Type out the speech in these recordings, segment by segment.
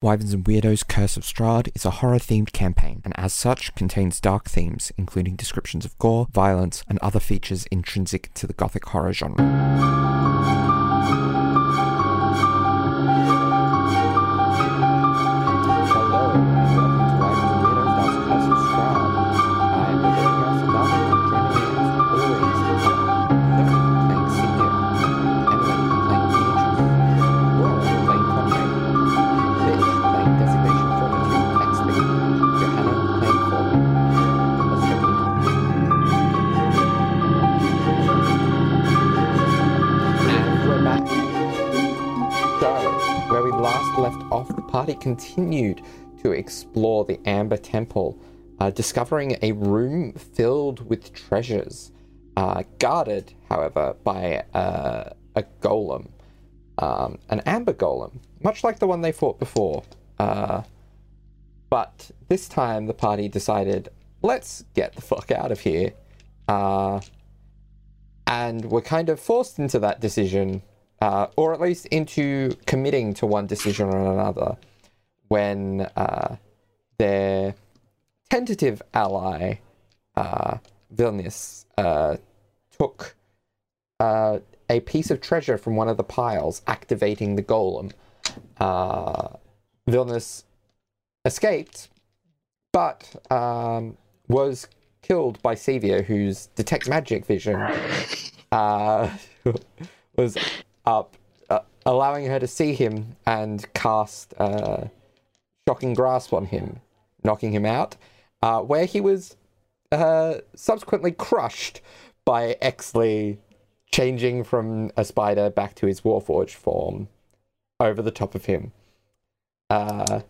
Wyverns and Weirdos Curse of Strahd is a horror themed campaign, and as such contains dark themes, including descriptions of gore, violence, and other features intrinsic to the gothic horror genre. Party continued to explore the Amber Temple, uh, discovering a room filled with treasures, uh, guarded, however, by uh, a golem, um, an Amber Golem, much like the one they fought before. Uh, but this time, the party decided, let's get the fuck out of here. Uh, and were kind of forced into that decision, uh, or at least into committing to one decision or another, when uh, their tentative ally, uh, Vilnius, uh, took uh, a piece of treasure from one of the piles, activating the golem. Uh, Vilnius escaped, but um, was killed by Sevia, whose detect magic vision was up, uh, allowing her to see him and cast uh, shocking grasp on him, knocking him out, uh, where he was uh, subsequently crushed by Exley, changing from a spider back to his Warforged form over the top of him. Uh,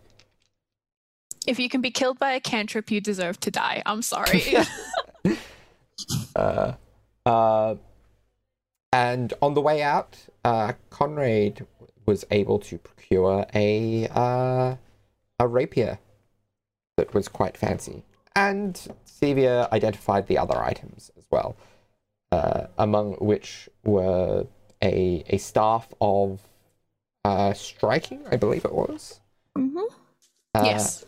If you can be killed by a cantrip, you deserve to die. I'm sorry. uh, uh, and on the way out, uh, Conrad was able to procure a uh, a rapier that was quite fancy, and Sevia identified the other items as well, uh, among which were a a staff of uh, striking, I believe it was. hmm Uh, yes.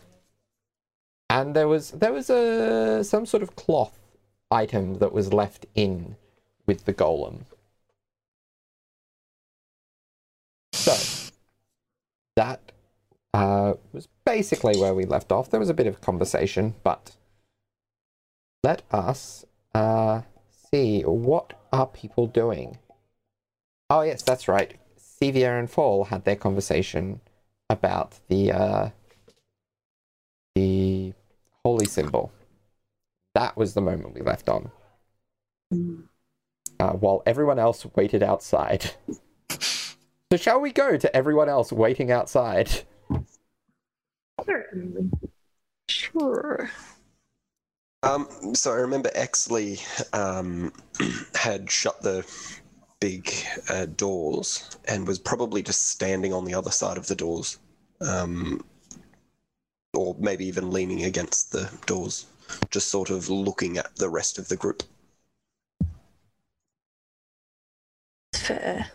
and there was there was a some sort of cloth item that was left in with the golem. So that uh, was basically where we left off. There was a bit of conversation, but let us uh, see what are people doing. Oh yes, that's right. Sevia and Fall had their conversation about the uh, the holy symbol. That was the moment we left on. Uh, while everyone else waited outside. so, shall we go to everyone else waiting outside? Certainly. Sure. Um, so I remember Exley um, had shut the big uh, doors and was probably just standing on the other side of the doors, um, or maybe even leaning against the doors, just sort of looking at the rest of the group. Fair.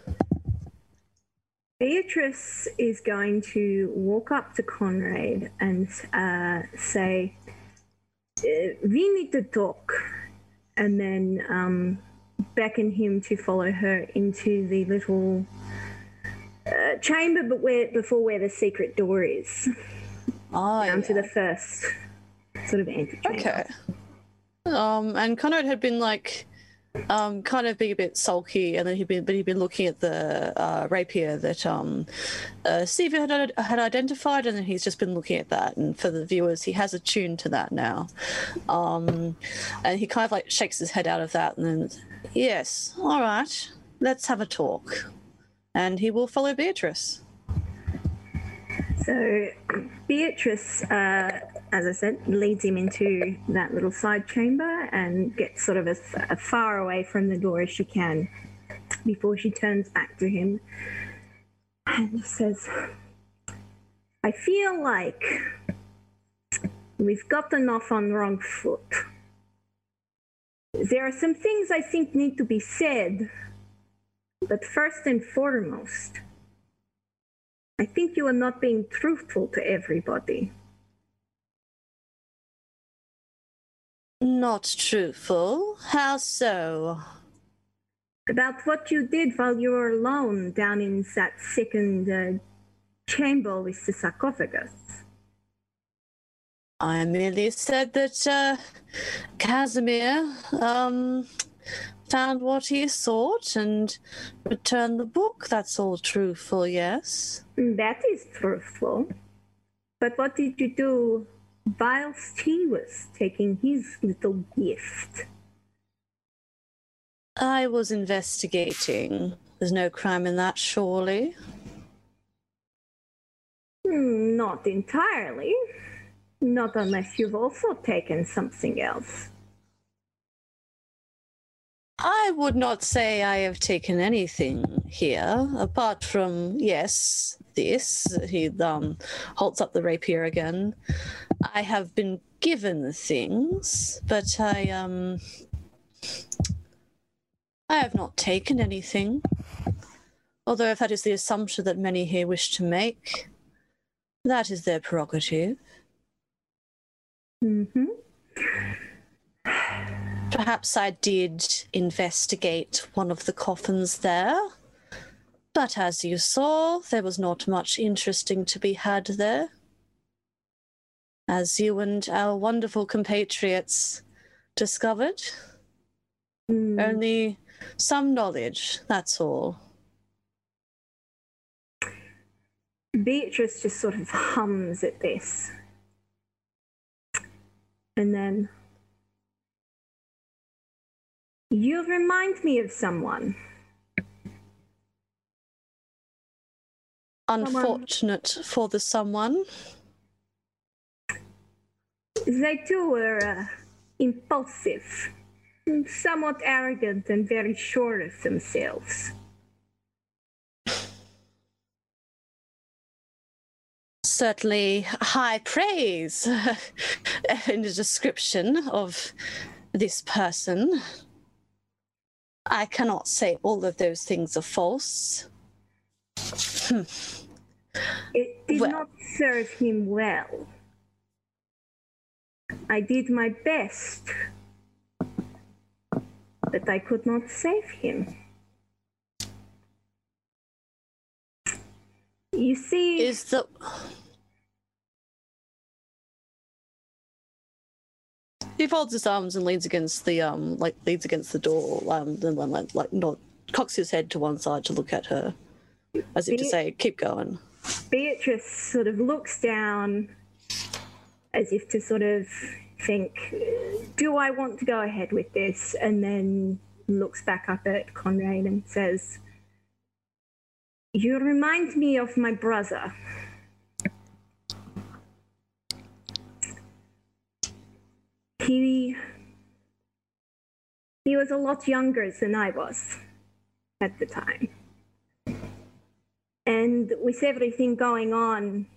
Beatrice is going to walk up to Conrad and uh, say, "Uh, We need to talk. And then um, beckon him to follow her into the little uh, chamber, but where before where the secret door is, Oh, down to the first sort of antechamber. Okay. Um, and Conrad had been like, um, kind of being a bit sulky, and then he'd been, but he'd been looking at the uh, rapier that um, uh, Steve had had identified, and then he's just been looking at that. And for the viewers, he has attuned to that now. Um, and he kind of like shakes his head out of that, and then, yes, all right, let's have a talk. And he will follow Beatrice. So Beatrice, uh, as I said, leads him into that little side chamber and gets sort of as, as far away from the door as she can before she turns back to him and says, I feel like we've gotten off on the wrong foot. There are some things I think need to be said, but first and foremost, I think you are not being truthful to everybody. Not truthful. How so? About what you did while you were alone down in that second uh, chamber with the sarcophagus. I merely said that uh, Casimir um, found what he sought and returned the book. That's all truthful, yes. That is truthful. But what did you do whilst he was taking his little gift? I was investigating. There's no crime in that, surely. Hmm, Not entirely. Not unless you've also taken something else. I would not say I have taken anything here, apart from, yes, this. He um, holds up the rapier again. I have been given things, but I, um, I have not taken anything. Although, if that is the assumption that many here wish to make, that is their prerogative. Mm-hmm. Perhaps I did investigate one of the coffins there, but as you saw, there was not much interesting to be had there. As you and our wonderful compatriots discovered, Hmm. only some knowledge, that's all. Beatrice just sort of hums at this. And then. You remind me of someone. Unfortunate for the someone. They too were uh, impulsive, somewhat arrogant, and very sure of themselves. certainly high praise in the description of this person. I cannot say all of those things are false. Hmm. It did Well- not serve him well. I did my best, but I could not save him. You see, Is the he folds his arms and leans against the um like leans against the door um then like like, not cocks his head to one side to look at her as if to say keep going Beatrice sort of looks down as if to sort of think, do I want to go ahead with this? And then looks back up at Conrad and says, You remind me of my brother. He he was a lot younger than I was at the time. And with everything going on,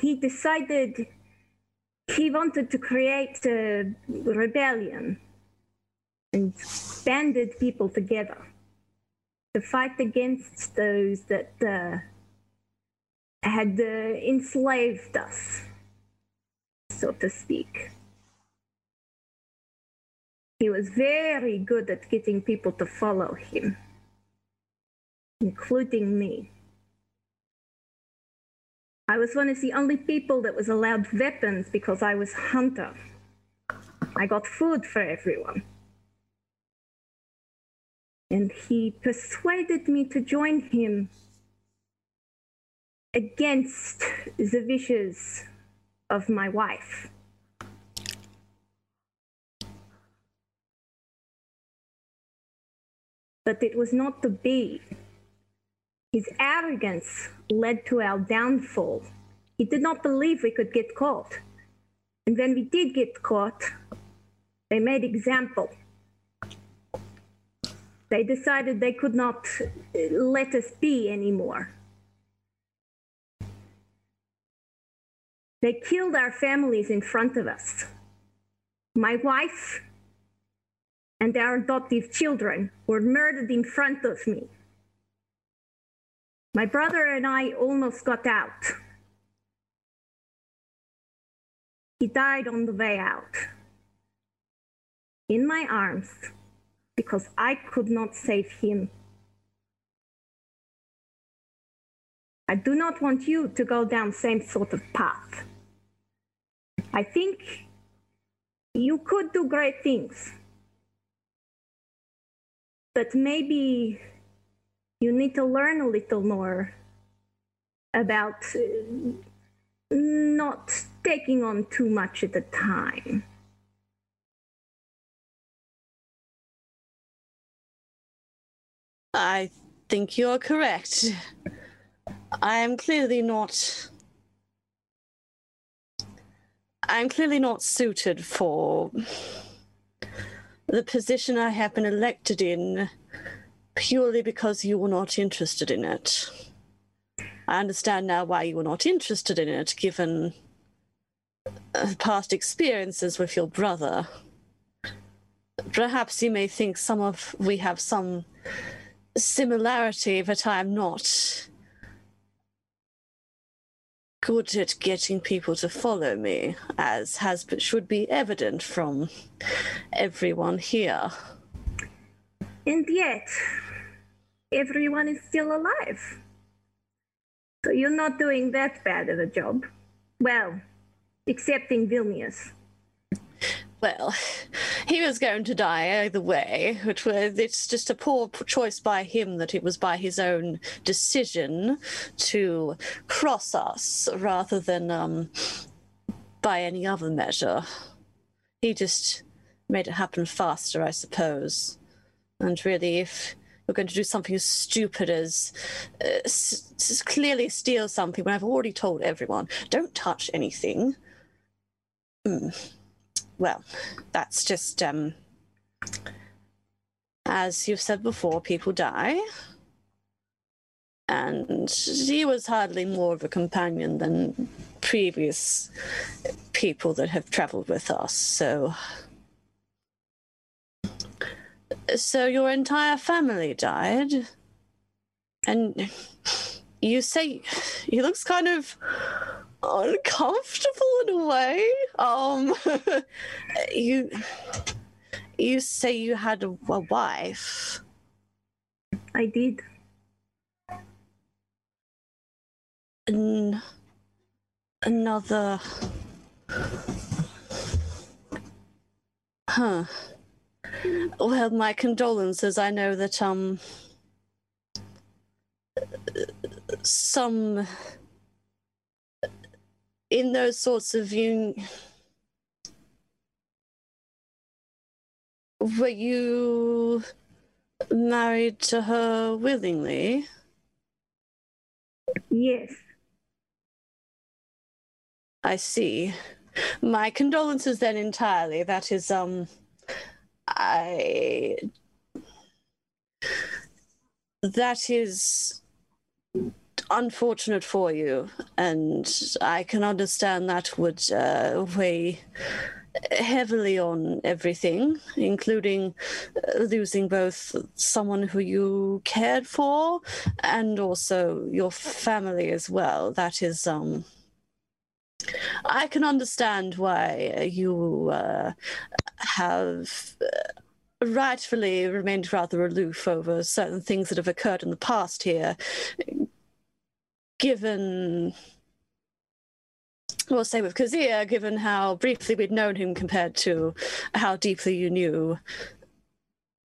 he decided he wanted to create a rebellion and banded people together to fight against those that uh, had uh, enslaved us, so to speak. He was very good at getting people to follow him, including me. I was one of the only people that was allowed weapons because I was hunter. I got food for everyone. And he persuaded me to join him against the wishes of my wife. But it was not to be. His arrogance led to our downfall. He did not believe we could get caught. And when we did get caught, they made example. They decided they could not uh, let us be anymore. They killed our families in front of us. My wife and their adoptive children were murdered in front of me. My brother and I almost got out. He died on the way out. In my arms, because I could not save him. I do not want you to go down same sort of path. I think you could do great things. But maybe you need to learn a little more about uh, not taking on too much at a time. I think you're correct. I am clearly not. I'm clearly not suited for the position I have been elected in purely because you were not interested in it. I understand now why you were not interested in it, given uh, past experiences with your brother. Perhaps you may think some of we have some similarity, but I am not good at getting people to follow me, as has but should be evident from everyone here. And yet, everyone is still alive. So you're not doing that bad of a job. Well, excepting Vilnius. Well, he was going to die either way, which was it's just a poor choice by him that it was by his own decision to cross us rather than um, by any other measure. He just made it happen faster, I suppose. And really, if we're going to do something as stupid as uh, s- s- clearly steal something when I've already told everyone, don't touch anything. Hmm well, that's just um, as you've said before, people die. And he was hardly more of a companion than previous people that have traveled with us, so. So your entire family died? And you say he looks kind of uncomfortable in a way. Um, you you say you had a, a wife. I did. An, another. Huh. Well, my condolences. I know that um some in those sorts of un- were you married to her willingly? Yes. i see. My condolences then entirely. That is um i that is unfortunate for you, and I can understand that would uh, weigh heavily on everything, including uh, losing both someone who you cared for and also your family as well. That is, um, I can understand why you uh, have. Uh, rightfully remained rather aloof over certain things that have occurred in the past here, given well, say with Kazir, given how briefly we'd known him compared to how deeply you knew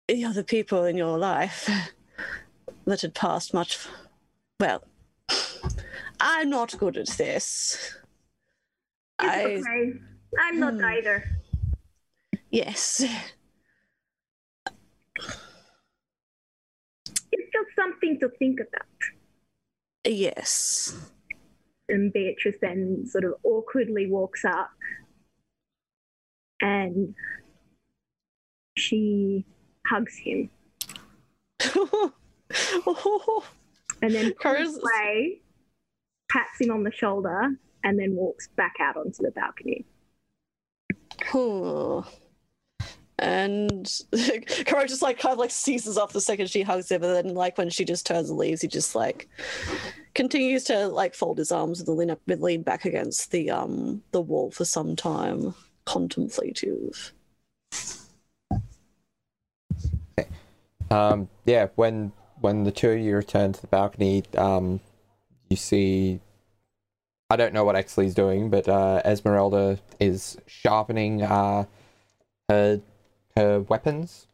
the other people in your life that had passed much. Well, I'm not good at this. It's I okay. I'm not Hmm. either. yes, It's just something to think about. Yes. And Beatrice then sort of awkwardly walks up and she hugs him and then pulls away, pats him on the shoulder, and then walks back out onto the balcony. Oh. And Karo just like kind of like seizes off the second she hugs him, and then like when she just turns and leaves, he just like continues to like fold his arms and lean up, lean back against the um the wall for some time, contemplative. Um, yeah, when when the two of you return to the balcony, um, you see. I don't know what Exley's doing, but uh, Esmeralda is sharpening uh, her her weapons.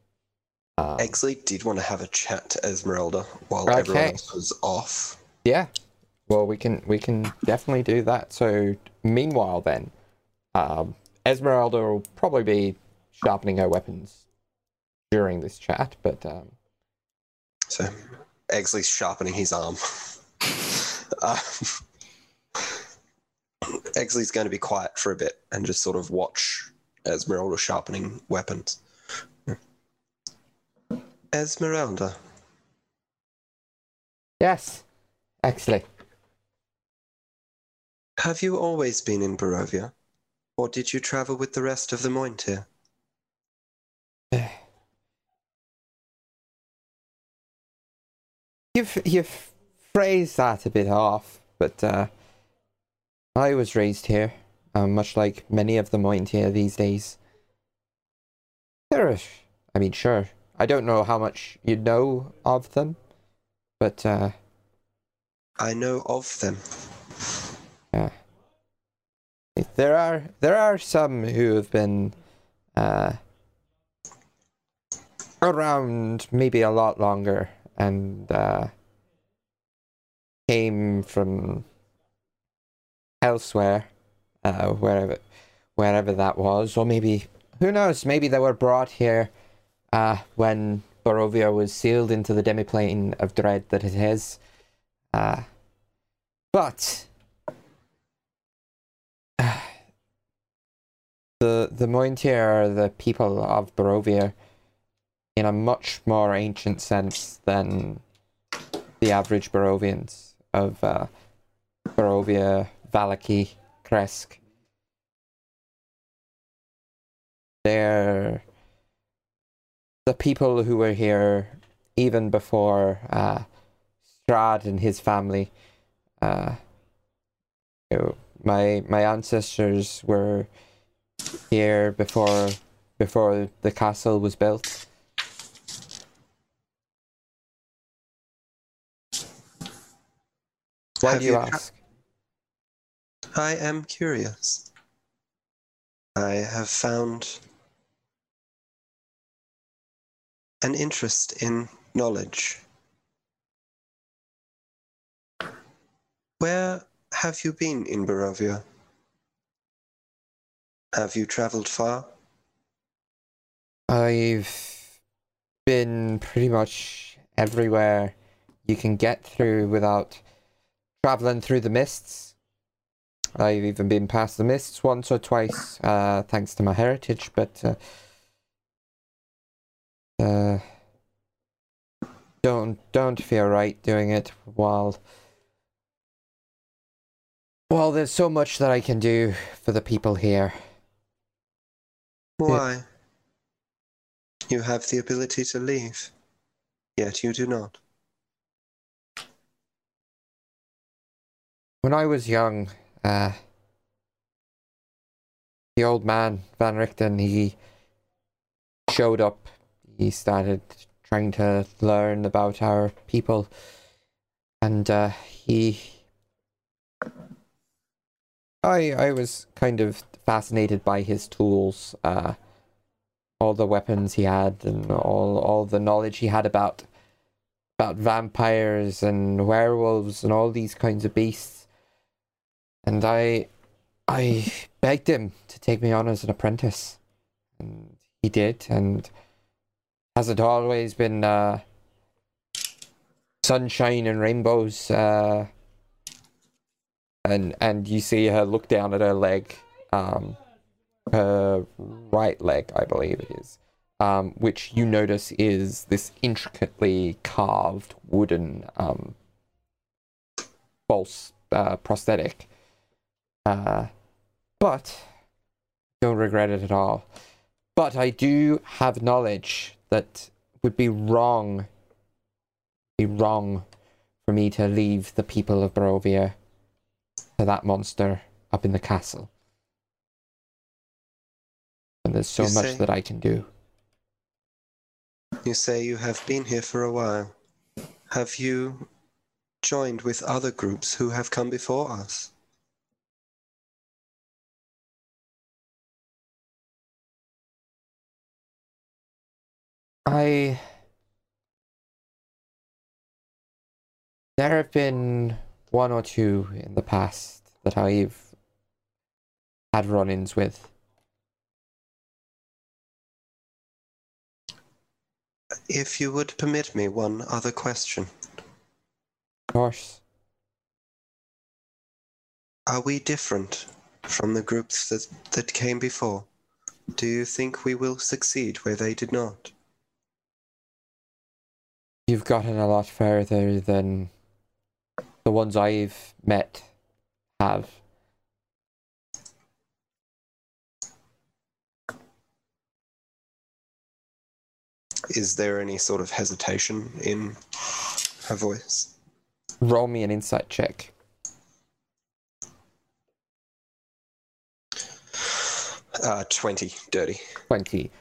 Um, Exley did want to have a chat to Esmeralda while Okay. everyone else was off. Yeah. Well, we can we can definitely do that. So meanwhile, then, um, Esmeralda will probably be sharpening her weapons during this chat, but um, So Exley's sharpening his arm. uh, Exley's going to be quiet for a bit and just sort of watch Esmeralda sharpening weapons. Esmeralda, yes, actually, have you always been in Barovia? Or did you travel with the rest of the Mointir? you've you've phrased that a bit off, but uh, I was raised here, um, much like many of the Moint here these days. There are, I mean, sure. I don't know how much you know of them, but uh, I know of them. Yeah. There are there are some who have been uh, around maybe a lot longer and uh, came from elsewhere, uh, wherever wherever that was, or maybe who knows? Maybe they were brought here uh, when Barovia was sealed into the demiplane of dread that it is. Uh, but the the Mointir are the people of Barovia in a much more ancient sense than the average Barovians of uh, Barovia, Vallaki, Krezk. They're the people who were here even before uh, Strahd and his family. Uh, you know, my my ancestors were here before before the castle was built. Why Have do you you ask? I am curious. I have found an interest in knowledge. Where have you been in Barovia? Have you traveled far? I've been pretty much everywhere you can get through without traveling through the mists. I've even been past the mists once or twice, uh, thanks to my heritage, but uh, uh, don't don't feel right doing it while while there's so much that I can do for the people here. Why? You have the ability to leave, yet you do not. When I was young, uh, the old man, Van Richten, he showed up. He started trying to learn about our people. And uh, he. I, I was kind of fascinated by his tools, uh, all the weapons he had, and all, all the knowledge he had about about vampires and werewolves and all these kinds of beasts and I I begged him to take me on as an apprentice, and he did. And has it always been uh, sunshine and rainbows? Uh, and and you see her look down at her leg, um, her right leg, I believe it is. Um, which you notice is this intricately carved wooden um, false uh, prosthetic. Uh, but don't regret it at all. But I do have knowledge that would be wrong, be wrong for me to leave the people of Barovia to that monster up in the castle. And there's so You much say- that I can do. You say you have been here for a while. Have you joined with other groups who have come before us? I. There have been one or two in the past that I've had run ins with. If you would permit me one other question. Of course. Are we different from the groups that, that came before? Do you think we will succeed where they did not? You've gotten a lot further than the ones I've met have. Is there any sort of hesitation in her voice? Roll me an insight check. Uh, 20, dirty. 20.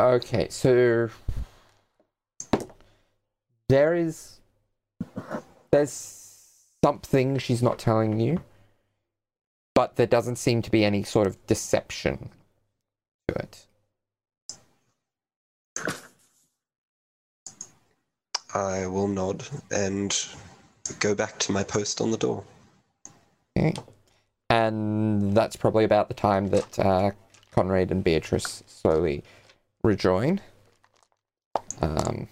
Okay, so there is there's something she's not telling you, but there doesn't seem to be any sort of deception to it. I will nod and go back to my post on the door. Okay. And that's probably about the time that uh, Conrad and Beatrice slowly rejoin. Um,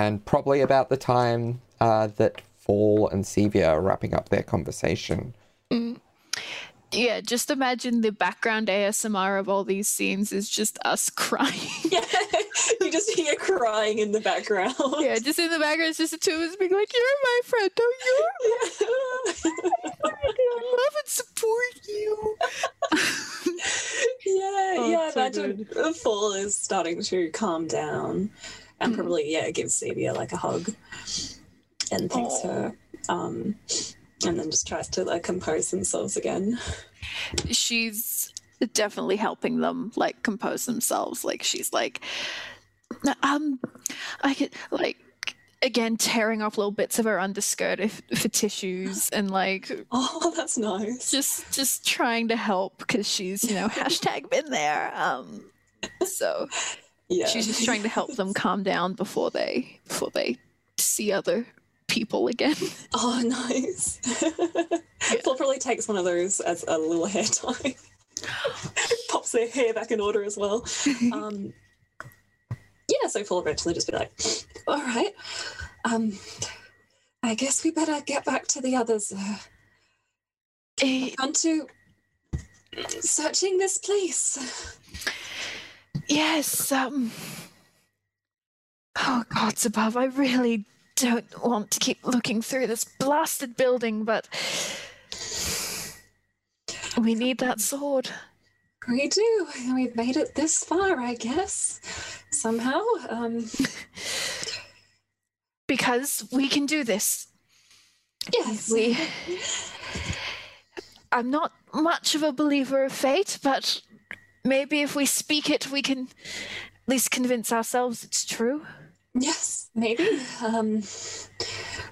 and probably about the time uh, that Fall and Sevia are wrapping up their conversation. Mm. Yeah, just imagine the background ASMR of all these scenes is just us crying. Yeah, you just hear crying in the background. yeah, just in the background, it's just the two of us being like, "You're my friend, don't you? I love and support you." yeah, Oh, yeah. it's so imagine the fall is starting to calm down, and Mm. probably yeah gives Sevia like a hug, and thanks Aw. her, um, and then just tries to like compose themselves again. she's definitely helping them like compose themselves like she's like um i could like again tearing off little bits of her underskirt if, for tissues and like Oh, that's nice. just just trying to help because she's you know hashtag been there um so Yeah, she's just trying to help them calm down before they before they see other people again Oh, nice. Paul probably takes one of those as a little hair tie. Pops their hair back in order as well. Um, yeah, so Paul eventually just be like, all right, um, I guess we better get back to the others. Uh, Eh, on to searching this place. Yes, um. Oh, gods above, I really don't want to keep looking through this blasted building, but. We need that sword. We do. We've made it this far, I guess. Somehow. Um, Because we can do this. yes. We. I'm not much of a believer of fate, but maybe if we speak it, we can at least convince ourselves it's true. Yes, maybe. Um,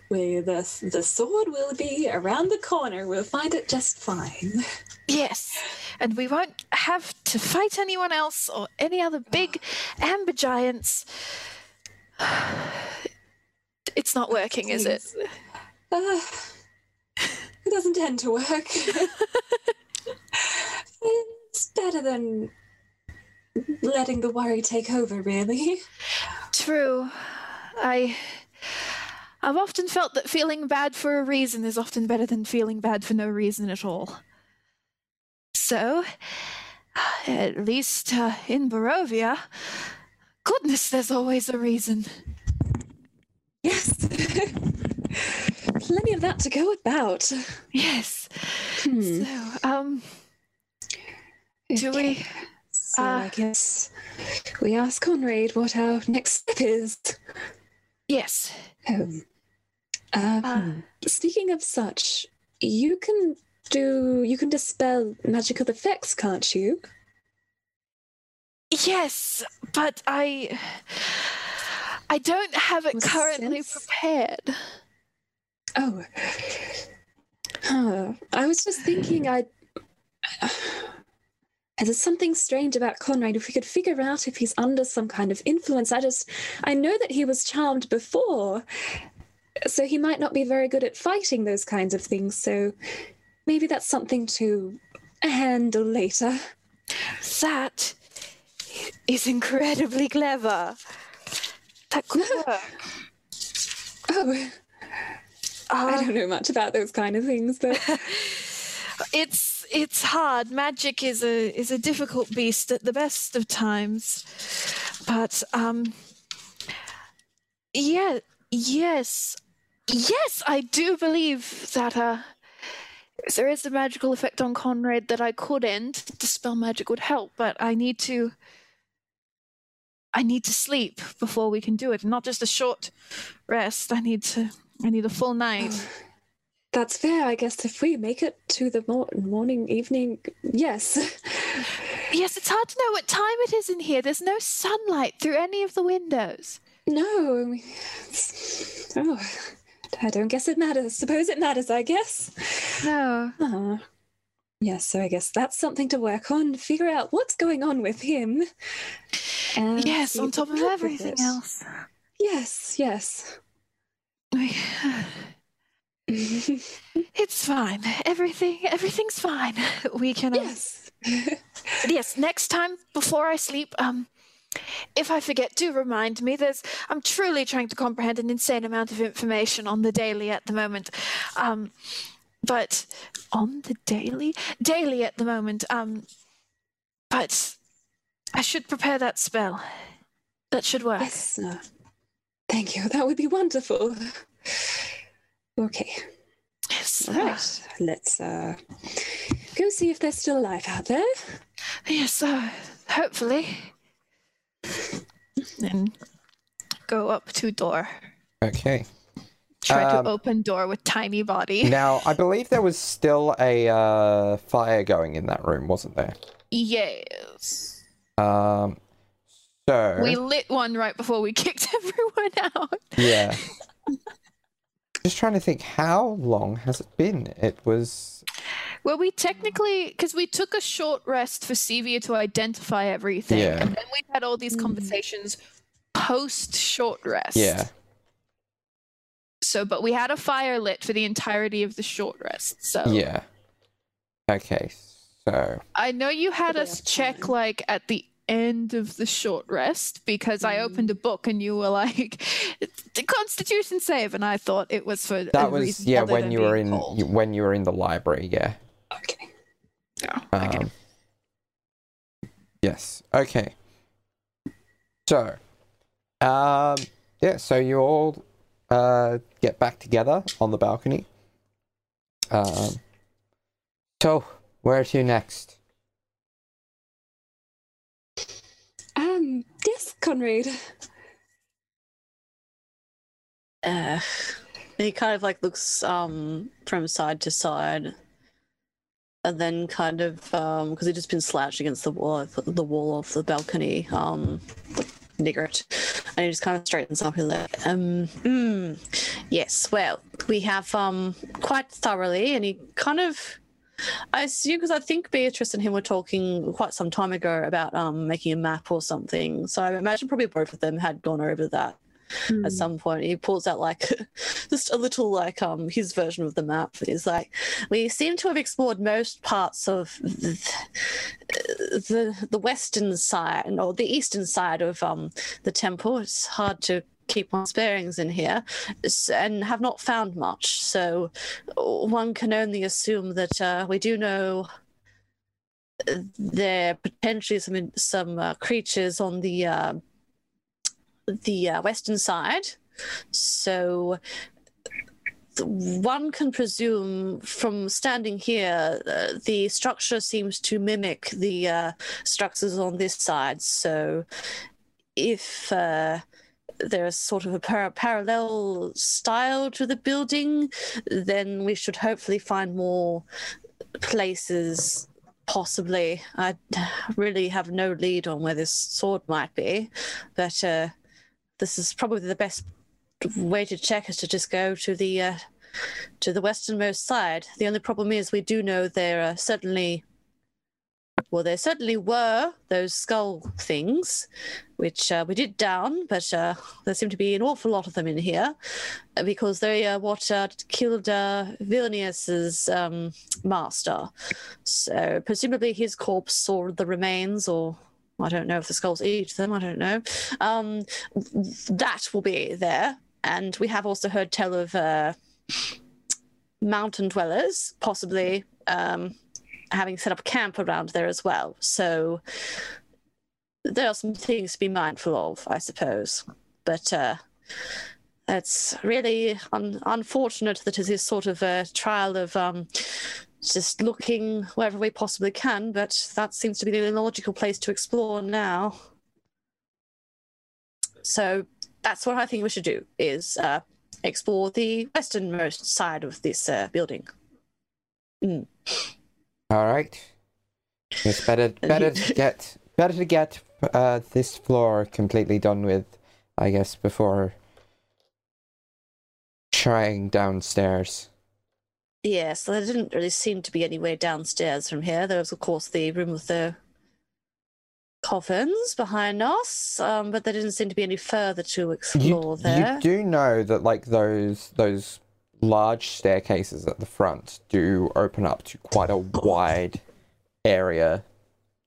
the the sword will be around the corner. We'll find it just fine. Yes, and we won't have to fight anyone else or any other big amber giants. It's not working, is it? Uh, it doesn't tend to work. it's better than letting the worry take over, really. True. I. I've often felt that feeling bad for a reason is often better than feeling bad for no reason at all. So, at least uh, in Barovia, goodness, there's always a reason. Yes. Plenty of that to go about. Yes. Hmm. So, um, do we? So I Uh, guess we ask Conrad what our next step is. Yes. Um, um, Uh. speaking of such, you can do you can dispel magical effects, can't you? Yes, but I I don't have it currently sense- prepared. Oh, huh. I was just thinking, I. There's something strange about Conrad. If we could figure out if he's under some kind of influence, I just. I know that he was charmed before, so he might not be very good at fighting those kinds of things. So maybe that's something to handle later. That is incredibly clever. That could work. Oh, I Uh, don't know much about those kind of things, but it's it's hard. Magic is a is a difficult beast at the best of times. But um yeah, yes. Yes, I do believe that uh there is a magical effect on Conrad that I could end. Dispel magic would help, but I need to I need to sleep before we can do it. Not just a short rest. I need to I need a full night. that's fair. I guess if we make it to the mor- morning, evening, yes. Yes, it's hard to know what time it is in here. There's no sunlight through any of the windows. No, I mean, oh, I don't guess it matters. Suppose it matters, I guess. No. Ah. Yes, so I guess that's something to work on. Figure out what's going on with him. And Yes, on top of everything else. Yes, yes. It's fine. Everything everything's fine. We can um, yes. Yes, next time before I sleep, um, if I forget, do remind me. There's, I'm truly trying to comprehend an insane amount of information on the daily at the moment. Um, but on the daily, daily at the moment. Um, but I should prepare that spell. That should work. yes. uh, thank you. That would be wonderful. Okay. Yes. All right. Let's uh, go see if they're still alive out there. Yes. Uh, hopefully. And go up to door. Okay. Try Um, to open door with tiny body. Now, I believe there was still a uh, fire going in that room, wasn't there? Yes. Um, so We lit one right before we kicked everyone out. yeah. Just trying to think, how long has it been? It was Well, we technically, because we took a short rest for Sevia to identify everything, Yeah. and then we had all these conversations post short rest. yeah. So, but we had a fire lit for the entirety of the short rest. So, Yeah. Okay. So I know you had us check like at the end of the short rest because I opened a book and you were like, "The Constitution save," and I thought it was for a that was reason yeah other when you were in cold. when you were in the library. Yeah. Okay. okay. Um, Yes. Okay. So, um, yeah. So you all uh get back together on the balcony. Um. So where to next? Um, yes, Conrad. Uh, he kind of like looks um from side to side, and then kind of um because he'd just been slouched against the wall, the wall of the balcony, um, niggard, and he just kind of straightens up. He's like, um, mm, yes, well, we have um quite thoroughly, and he kind of. I assume because I think Beatrice and him were talking quite some time ago about um making a map or something. So I imagine probably both of them had gone over that at some point. He pulls out like just a little like um his version of the map. He's like we seem to have explored most parts of the the, the western side or the eastern side of um the temple. It's hard to keep one's bearings in here and have not found much so one can only assume that uh, we do know there are potentially some some uh, creatures on the uh, the uh, western side. So one can presume from standing here, uh, the structure seems to mimic the uh, structures on this side. So, if uh, there's sort of a par- parallel style to the building, then we should hopefully find more places. Possibly, I really have no lead on where this sword might be, but uh, this is probably the best way to check is to just go to the uh, to the westernmost side. The only problem is we do know there are certainly well, there certainly were those skull things, which uh, we did down, but uh, there seem to be an awful lot of them in here uh, because they are what uh, killed uh, Vilnius's um, master. So presumably his corpse or the remains, or I don't know if the skulls eat them. I don't know. Um, that will be there, and we have also heard tell of uh, mountain dwellers possibly um, having set up camp around there as well. So there are some things to be mindful of, I suppose. But uh, it's really un- unfortunate that it is sort of a trial of um, just looking wherever we possibly can. But that seems to be the logical place to explore now. So that's what I think we should do: is uh, explore the westernmost side of this uh, building. Mm. All right. It's better better to get better to get uh, this floor completely done with, I guess, before trying downstairs. Yes, there didn't really seem to be any way downstairs from here. There was, of course, the room with the coffins behind us, um, but there didn't seem to be any further to explore You, there. you do know that like those those large staircases at the front do open up to quite a wide area,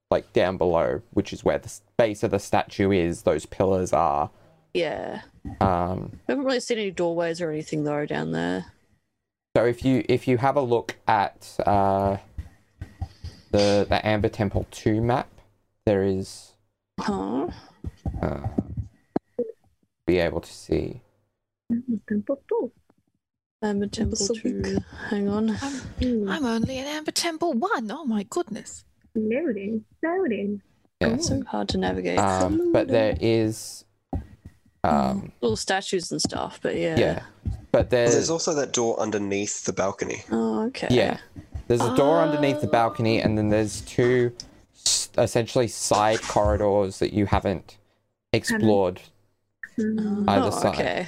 like down below, which is where the base of the statue is. Those pillars are. Yeah, Um, we haven't really seen any doorways or anything though down there. So if you if you have a look at uh, the the Amber Temple two map, there is Huh? uh, be able to see. Temple too. Amber Temple so two. Hang on. I'm. I'm only in Amber Temple 1. Oh my goodness. Loading, loading. Yeah. So hard to navigate. Um, but there is, um, Little statues and stuff, but yeah. yeah. But there's there's also that door underneath the balcony. Oh, okay. yeah, there's a door underneath the balcony, and then there's two essentially side corridors that you haven't explored. Hmm. Either oh, side. okay.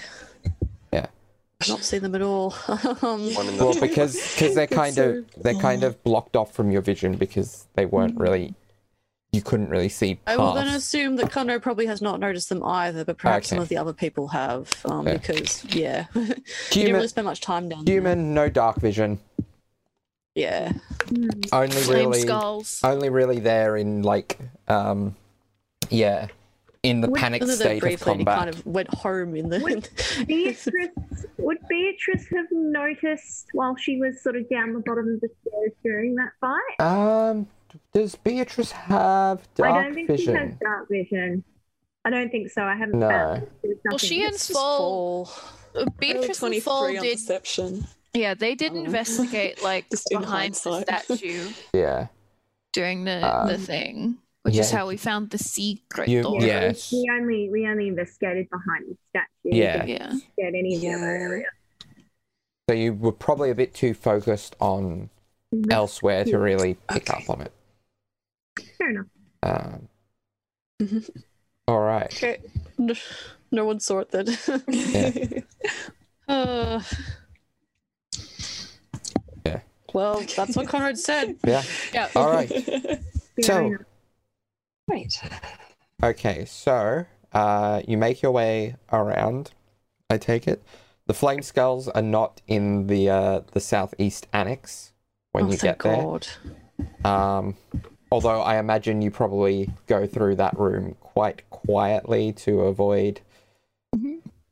Yeah. I've not seen them at all. um, One in the Well, because because they're kind of they're kind of blocked off from your vision because they weren't really you couldn't really see I will then past. assume that Conrad probably has not noticed them either, but perhaps some of the other people have, um, Yeah. because yeah, you didn't really spend much time down there. human, no dark vision. Yeah. Only Flame really, skulls. only really there in like, um, yeah, in the Would- panic Other than state of briefly, and he combat. kind of went home in the. Would Beatrice, would Beatrice have noticed while she was sort of down the bottom of the stairs during that fight? Um, does Beatrice have dark vision? I don't think she has vision? dark vision. I don't think so. I haven't No. found. Well, she and It's Fall, fall. uh, Beatrice and 23 Fall on did. perception. Yeah, they did Oh. investigate like Just in behind the statue Yeah. during the the Um, thing, which is how we found the secret You- door. Yeah, Yes. we only we only investigated behind the statue. Yeah. Yeah. Get any of other Yeah. area. So you were probably a bit too focused on elsewhere to really pick Okay. up on it. Fair enough. Um, all right. Okay. No, no one saw it then. uh, Yeah. Well, that's what Conrad said. Yeah. Yeah. All right. So- enough. Right. Okay, so uh, you make your way around. I take it. The flame skulls are not in the uh, the southeast annex when oh, you get there. God. Um, although I imagine you probably go through that room quite quietly to avoid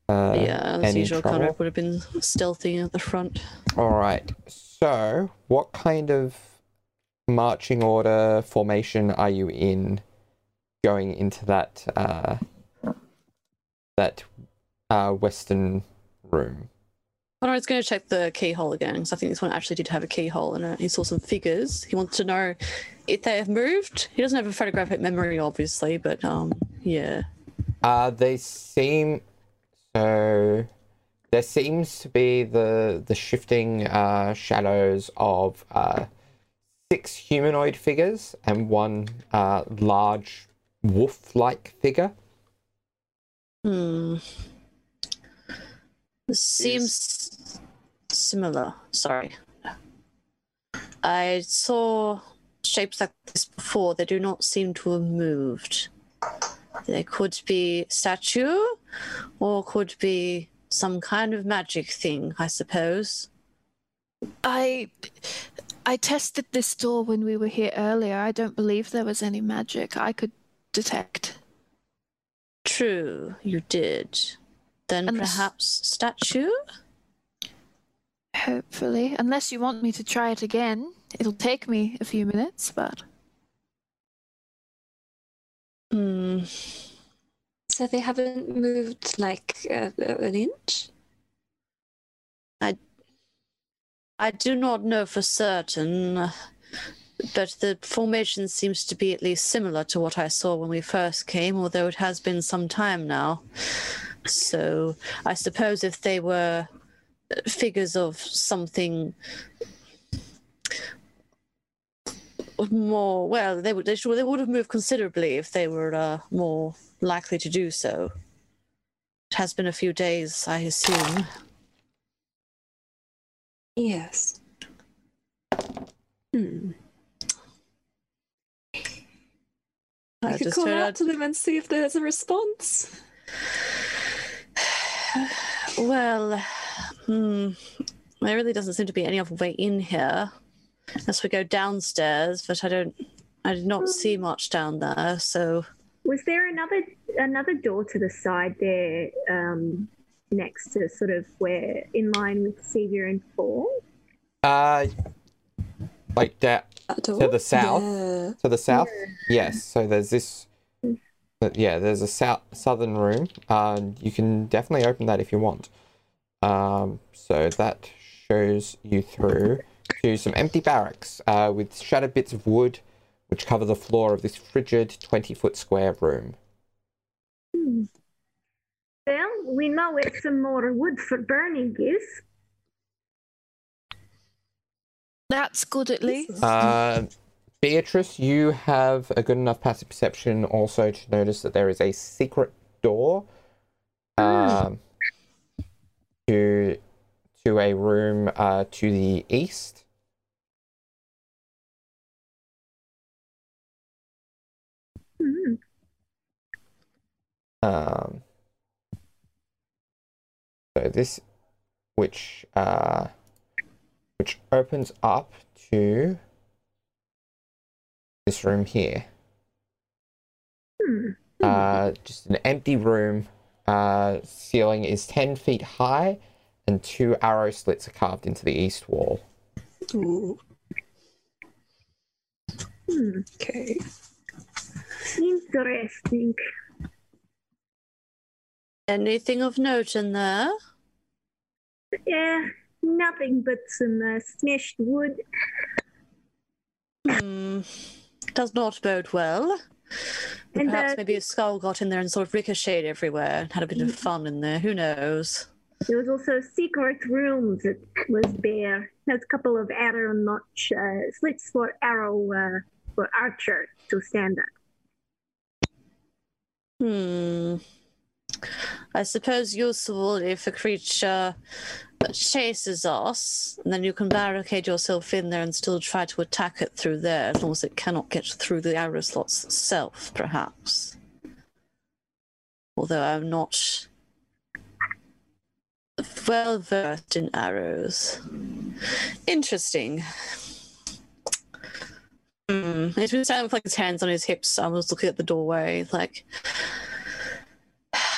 uh, yeah, as any usual, trouble. Conrad would have been stealthy at the front. All right. So, what kind of marching order formation are you in going into that uh, that uh, western room? Conrad's going to check the keyhole again because I think this one actually did have a keyhole in it. He saw some figures. He wants to know if they have moved. He doesn't have a photographic memory, obviously, but um, yeah. Uh, they seem so. There seems to be the the shifting uh, shadows of uh, six humanoid figures and one uh, large wolf-like figure. Hmm. This seems similar. Sorry. I saw shapes like this before. They do not seem to have moved. They could be statue, or could be some kind of magic thing, I suppose. I I tested this door when we were here earlier. I don't believe there was any magic I could detect. True, you did. Then Unless- perhaps statue? Hopefully, unless you want me to try it again. It'll take me a few minutes, but Hmm. So they haven't moved like uh, an inch? I, I do not know for certain, but the formation seems to be at least similar to what I saw when we first came, although it has been some time now. So I suppose if they were figures of something more, well, they would they, should, they would have moved considerably if they were uh, more likely to do so. It has been a few days, I assume. Yes. Hmm. I I could call out to them and see if there's a response. Well, hmm, there really doesn't seem to be any other way in here, unless we go downstairs. But I don't, I did not see much down there. So Was there another another door to the side there, um, next to sort of where in line with Sevia and Four? Uh, like that That to the south. Yeah. To the south, yes. So there's this. but yeah, there's a south southern room. Uh, you can definitely open that if you want. Um, so that shows you through to some empty barracks uh, with shattered bits of wood, which cover the floor of this frigid twenty foot square room. Hmm. Well, we know where some more wood for burning is. That's good at least. Uh, Beatrice, you have a good enough passive perception also to notice that there is a secret door um, to to a room uh, to the east. Hmm. Um, so this, which uh, which opens up to this room here. Hmm. Uh, just an empty room. Uh, ceiling is ten feet high, and two arrow slits are carved into the east wall. Ooh, okay. Interesting. anything of note in there? Yeah, nothing but some uh, smashed wood. Hmm, does not bode well. And, Perhaps uh, maybe a skull got in there and sort of ricocheted everywhere and had a bit of fun in there. Who knows? There was also a secret room that was bare. Has a couple of arrow notch uh, slits for arrow uh, for archer to stand at. Hmm. I suppose useful if a creature chases us, and then you can barricade yourself in there and still try to attack it through there, as long as it cannot get through the arrow slots itself, perhaps. Although I'm not well versed in arrows. Interesting. Hmm. He's been standing with like his hands on his hips. I was looking at the doorway, like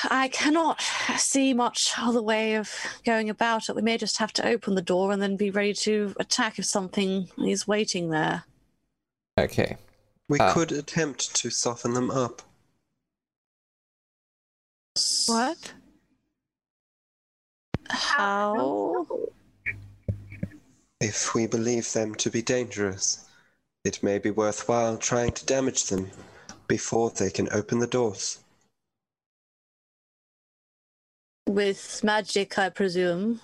I cannot see much other way of going about it. We may just have to open the door and then be ready to attack if something is waiting there. Okay. We Uh. could attempt to soften them up. What? How? If we believe them to be dangerous, it may be worthwhile trying to damage them before they can open the doors. With magic, I presume.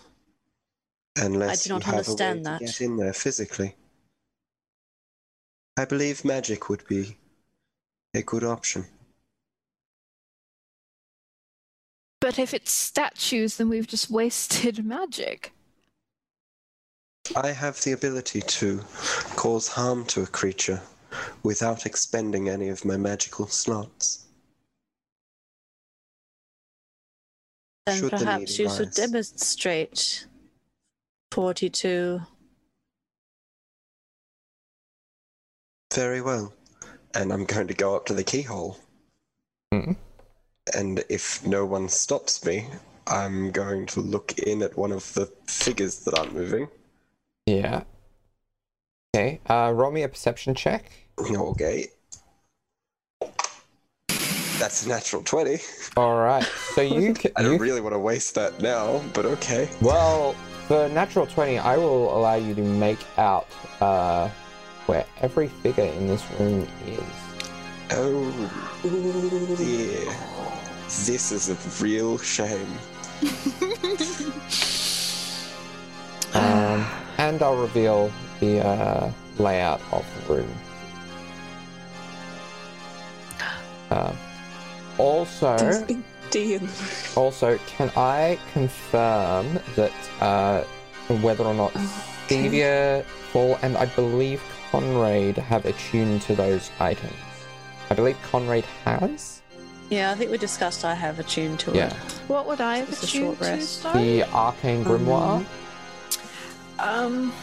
Unless I do not you have understand a way that. to get in there physically. I believe magic would be a good option. But if it's statues, then we've just wasted magic. I have the ability to cause harm to a creature without expending any of my magical slots. Then Should the perhaps you should demonstrate 42. Very well. And I'm going to go up to the keyhole. Hmm. And if no one stops me, I'm going to look in at one of the figures that aren't moving. Yeah. Okay. Uh, roll me a perception check. Okay. That's a natural 20. All right. So you can. I don't really want to waste that now, but okay. well, for natural twenty, I will allow you to make out uh, where every figure in this room is. Oh dear. This is a real shame. Um, and I'll reveal the uh, layout of the room. Uh, also, There's a big D in the also, can I confirm that uh, whether or not Stevia, Paul, and I believe Conrad have attuned to those items? I believe Conrad has Yeah, I think we discussed I have attuned to Yeah. it. What would I have Just a attuned short to, rest. sorry? the Arcane Grimoire, Um,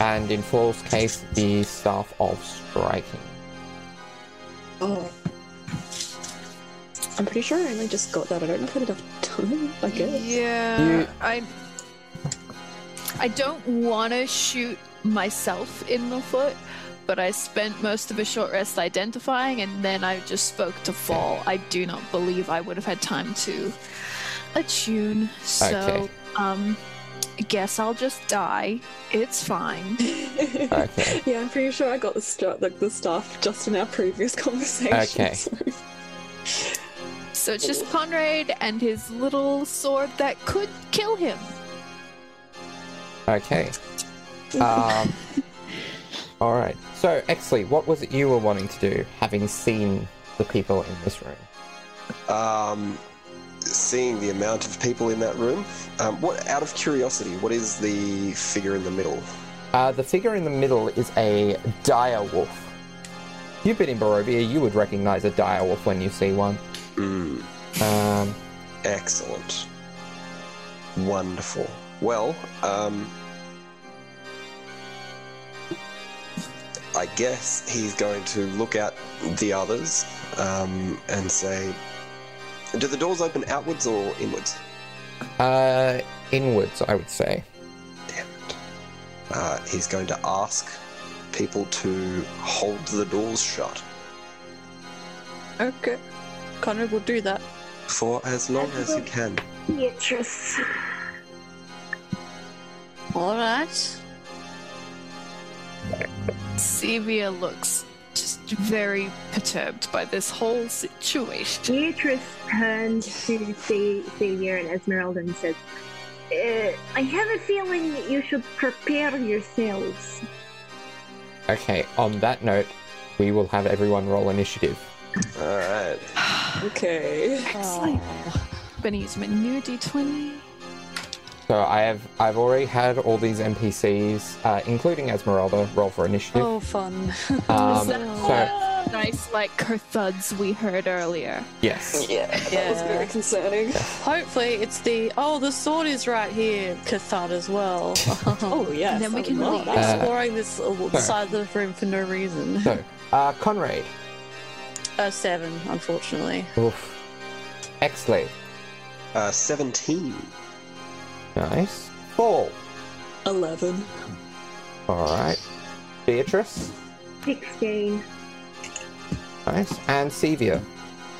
and in Paul's case, the Staff of Striking. Oh. I'm pretty sure I only just got that. I don't know if I had enough time, I guess. yeah, You- I. I don't want to shoot myself in the foot, but I spent most of a short rest identifying, and then I just spoke to Fall. I do not believe I would have had time to attune. So, Okay. um, I guess I'll just die. It's fine. Okay. yeah, I'm pretty sure I got the stu- like the stuff just in our previous conversation. Okay. so- So it's just Conrad and his little sword that could kill him. Okay. Um, all right. So, Exley, what was it you were wanting to do, having seen the people in this room? Um, seeing the amount of people in that room, um, what? Out of curiosity, what is the figure in the middle? Uh, the figure in the middle is a dire wolf. If you've been in Barovia, you would recognize a dire wolf when you see one. Mm, Um, excellent. Wonderful. Well, um, I guess he's going to look at the others um, and say, "Do the doors open outwards or inwards?" uh, inwards, I would say. Damn it. Uh, he's going to ask people to hold the doors shut Okay. Conrad will do that. for as long as he can. Beatrice. All right. Sevia looks just very perturbed by this whole situation. Beatrice turns to see Xavier and Esmeralda and says, uh, I have a feeling that you should prepare yourselves. Okay, on that note, we will have everyone roll initiative. All right. okay. Excellent. Gonna use my new d20. So I have I've already had all these NPCs, uh, including Esmeralda, roll for initiative. Oh, fun. Um, So- so Nice, like her thuds we heard earlier. yes, Yeah, that was very Yeah. concerning. Hopefully, it's the oh, the sword is right here, Cathart as well. Oh yes. And then we can would love leave. that. Exploring this uh, side of the room for no reason. So, uh, Conrad, A seven, unfortunately. oof, Exley, Uh, 17. nice. Four. Eleven. all right. Beatrice, 16. nice, and Sevia,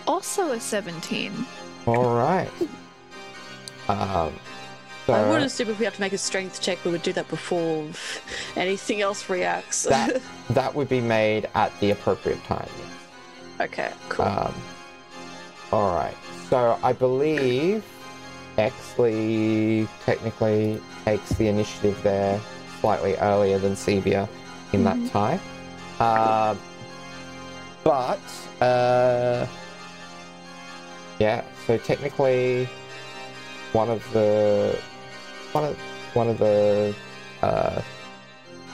Also a 17. all right. Um, I would So assume if we have to make a strength check, we would do that before anything else reacts. that that would be made at the appropriate time. Okay, cool. Um, all right. So I believe Exley technically takes the initiative there slightly earlier than Sevia in that tie. Uh, but uh, yeah. So technically, one of the one of one of the uh,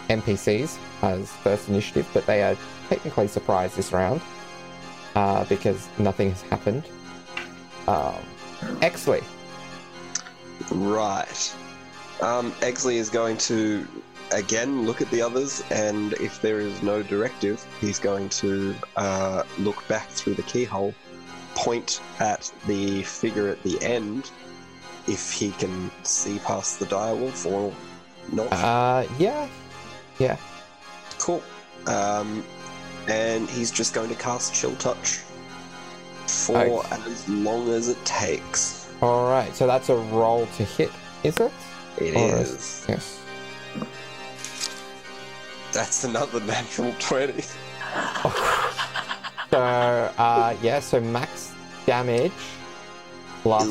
NPCs has first initiative, but they are technically surprised this round uh, because nothing has happened. Um, Exley. Right. Um, Exley is going to again look at the others, and if there is no directive, he's going to uh, look back through the keyhole, point at the figure at the end, if he can see past the direwolf or not. Uh, yeah, yeah. Cool. Um, and he's just going to cast Chill Touch for Okay. as long as it takes. All right. So that's a roll to hit, is it? It Or is. Yes. That's another natural 20. So uh, yeah. So max damage plus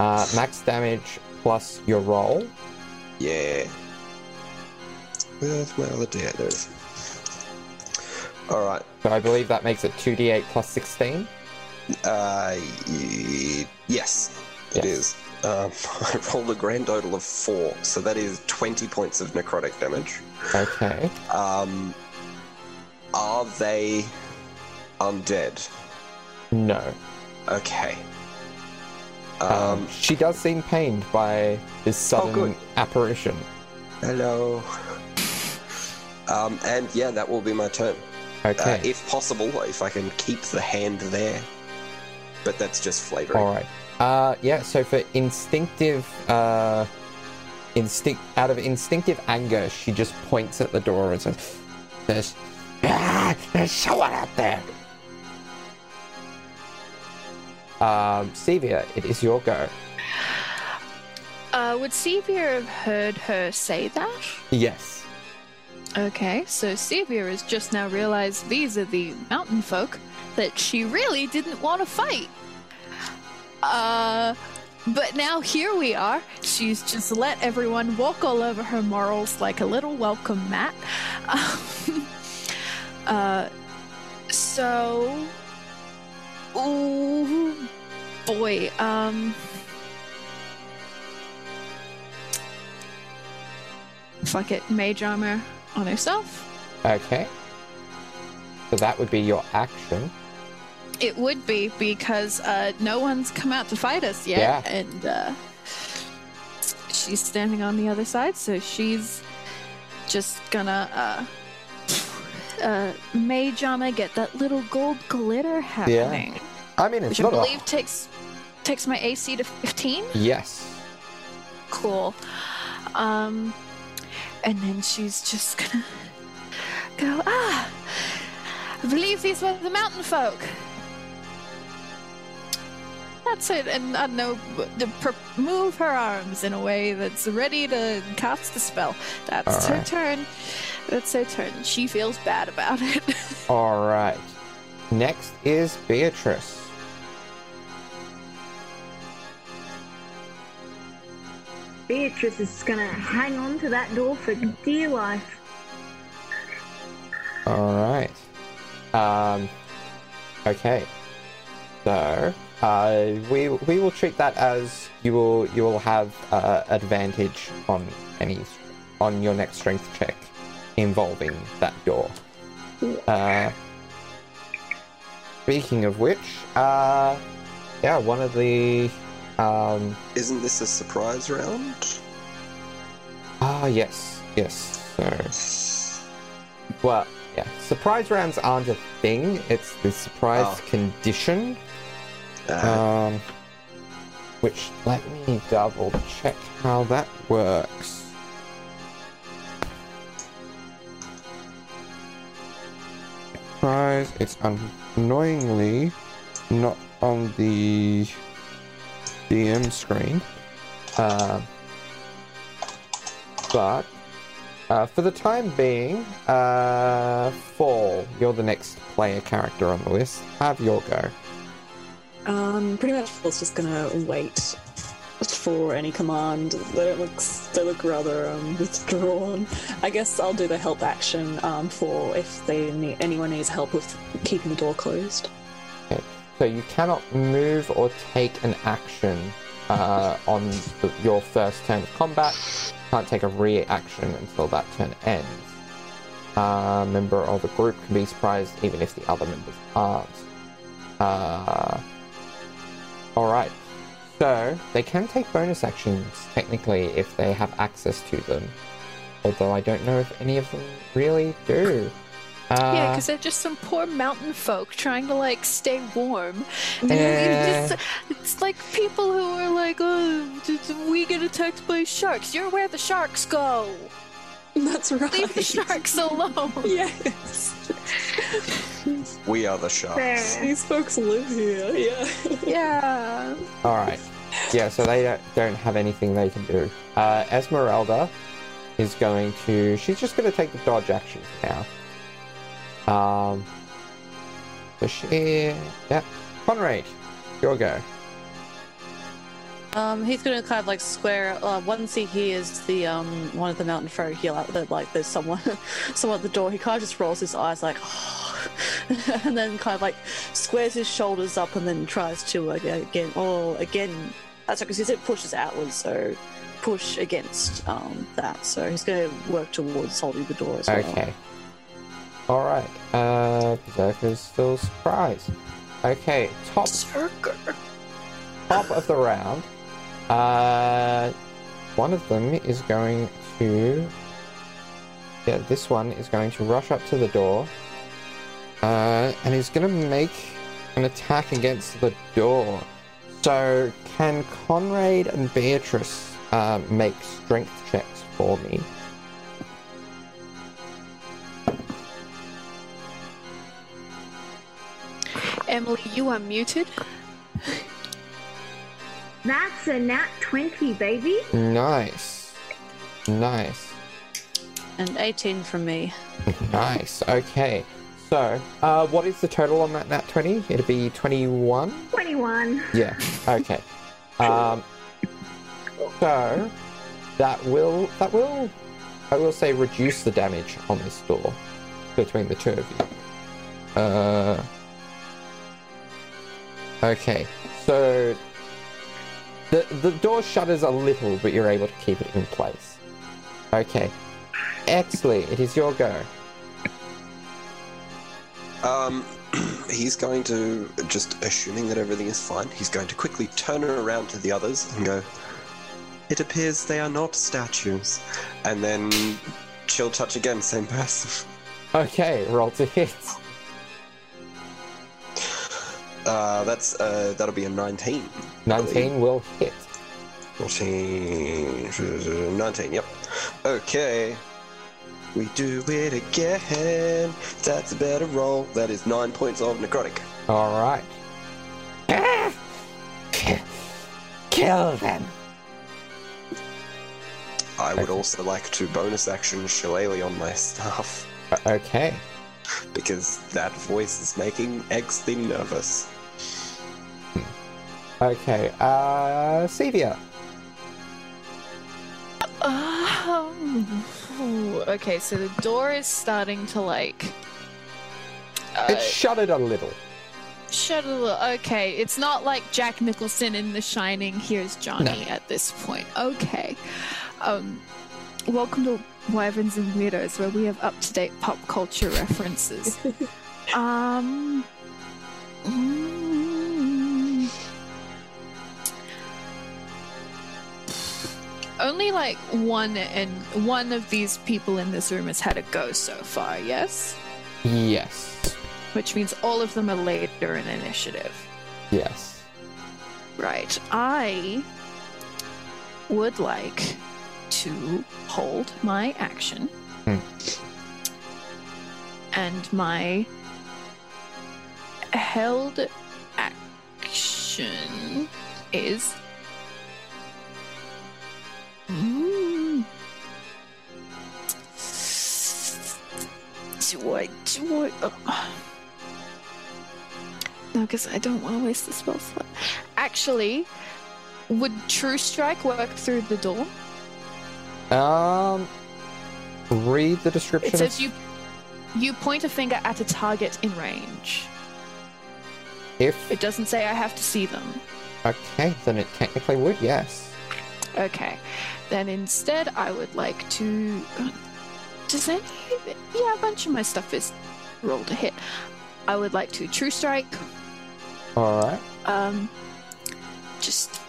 uh, max damage plus your roll. yeah. Where's my other D8? There it is. Alright. So I believe that makes it two d8 plus sixteen. Uh, y- yes, it Yes. is. Um, I rolled a grand total of four, so that is 20 points of necrotic damage. Okay. Um, are they undead? No. Okay. Um, Um, she does seem pained by this sudden good. apparition. hello. Um, and yeah, that will be my turn. Okay. Uh, if possible, if I can keep the hand there. But that's just flavoring. All right. Uh, yeah. So for instinctive, uh, instinct out of instinctive anger, she just points at the door and says, "There's, ah, there's someone out there." Um, Sevia, it is your go. Uh, would Sevia have heard her say that? Yes. Okay, so Sevia has just now realized these are the mountain folk that she really didn't want to fight. Uh, but now here we are. She's just let everyone walk all over her morals like a little welcome mat. Uh, so, ooh, boy, um. Fuck it, mage armor on herself. Okay. So that would be your action. It would be because uh, no one's come out to fight us yet, Yeah. and uh, she's standing on the other side, so she's just gonna uh, uh, mage armor get that little gold glitter happening, Yeah. I mean, it's which I not a- believe takes takes my AC to fifteen. Yes. Cool. Um, and then she's just gonna go, ah, I believe these were the mountain folk. That's it, and I don't know, move her arms in a way that's ready to cast the spell. That's her turn. That's her turn. She feels bad about it. All right. Next is Beatrice. Beatrice is gonna hang on to that door for dear life. All right. Um. Okay. So, uh, we we will treat that as you will you will have uh, advantage on any on your next strength check involving that door. Uh. Speaking of which, uh, yeah, one of the um. Isn't this a surprise round? Ah, yes, yes. So, well, yeah. Surprise rounds aren't a thing. It's the surprise Oh. condition. Uh, Um, which let me double check how that works. Surprise! It's annoyingly not on the DM screen. Um, but uh, for the time being, uh, Fall, you're the next player character on the list. Have your go. Um, pretty much Phil's just gonna wait for any command. They look they look rather um, withdrawn. I guess I'll do the help action um, for if they need, anyone needs help with keeping the door closed. So you cannot move or take an action uh, on the, your first turn of combat. Can't take a reaction until that turn ends. A member of a group can be surprised even if the other members aren't. Uh, Alright. So they can take bonus actions technically if they have access to them. Although I don't know if any of them really do. Uh, Yeah, because they're just some poor mountain folk trying to like stay warm. And Eh. just, it's like people who are like, oh, we get attacked by sharks? You're where the sharks go. That's right. Leave the sharks alone. Yes. We are the sharks. Fair. These folks live here. Yeah. Yeah. Alright. Yeah, so they don't, don't have anything they can do. Uh, Esmeralda is going to. She's just going to take the dodge action now. Um. She. Yeah. Conrad, your go. Um, he's gonna kind of like square. Uh, once he hears the um one of the mountain folk yell out that like there's someone, someone at the door. He kind of just rolls his eyes like, oh, and then kind of like squares his shoulders up and then tries to like again. Oh, again. That's because he said pushes outwards, so push against um that. So he's gonna work towards holding the door as well. Okay. Alright. Uh. Berserker's still surprised. Okay. Top Circle. top of the round. Uh, one of them is going to. Yeah, this one is going to rush up to the door. Uh, and he's going to make an attack against the door. So, can Conrad and Beatrice uh, make strength checks for me? Emily, you are muted. That's a nat 20, baby. Nice. Nice. And 18 from me. Nice. Okay. So, uh, what is the total on that nat 20? It'd be 21? 21. Yeah. Okay. Um. So that will that will I will say reduce the damage on this door between the two of you. Uh. Okay. So the the door shudders a little, but you're able to keep it in place. Okay. Exley, it is your go. Um, he's going to just assuming that everything is fine. He's going to quickly turn around to the others and go. It appears they are not statues, and then chill touch again, same person. Okay, roll to hit. Uh, that's uh, that'll be a 19. 19 will hit. 14, 19, yep. Okay. We do it again. That's a better roll. That is nine points of necrotic. All right. Kill them. I would Okay. also like to bonus action Shillelagh on my staff Okay. because that voice is making Exley nervous. Okay. Uh, Sevia. Um, okay, so the door is starting to like. Uh, It shuddered a little. shut a little. Okay, it's not like Jack Nicholson in The Shining. Here's Johnny No. at this point. Okay. Um, welcome to Wyverns and Weirdos, where we have up to date pop culture references. um. mm, only like one and one of these people in this room has had a go so far. Yes, Yes. which means all of them are later in initiative. Yes. Right. I would like to hold my action. Hmm. And my held action is do I do I? Oh. No, because I don't want to waste the spell slot. Actually, would True Strike work through the door? Um, read the description. It says you you point a finger at a target in range. If It doesn't say I have to see them. okay, then it technically would. Yes. Okay. Then instead, I would like to. Does any? Yeah, a bunch of my stuff is rolled to hit. I would like to True Strike. All right. Um, just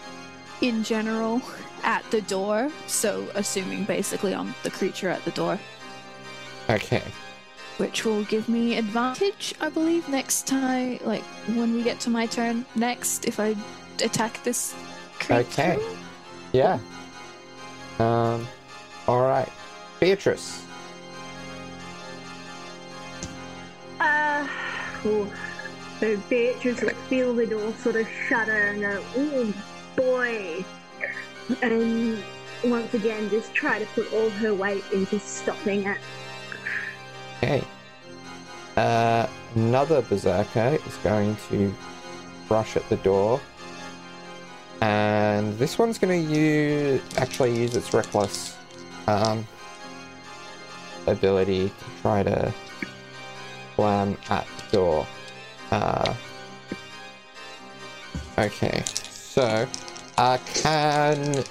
in general at the door. So assuming basically on the creature at the door, Okay. which will give me advantage, I believe, next time. Like when we get to my turn next, if I attack this creature. Okay. Yeah. Um. All right. Beatrice. So Beatrice will feel the door sort of shudder and go, oh boy. And once again, just try to put all her weight into stopping it. Okay. Uh, another berserker is going to rush at the door, and this one's going to use actually use its reckless um, ability to try to slam at the door. Uh, okay, so uh, can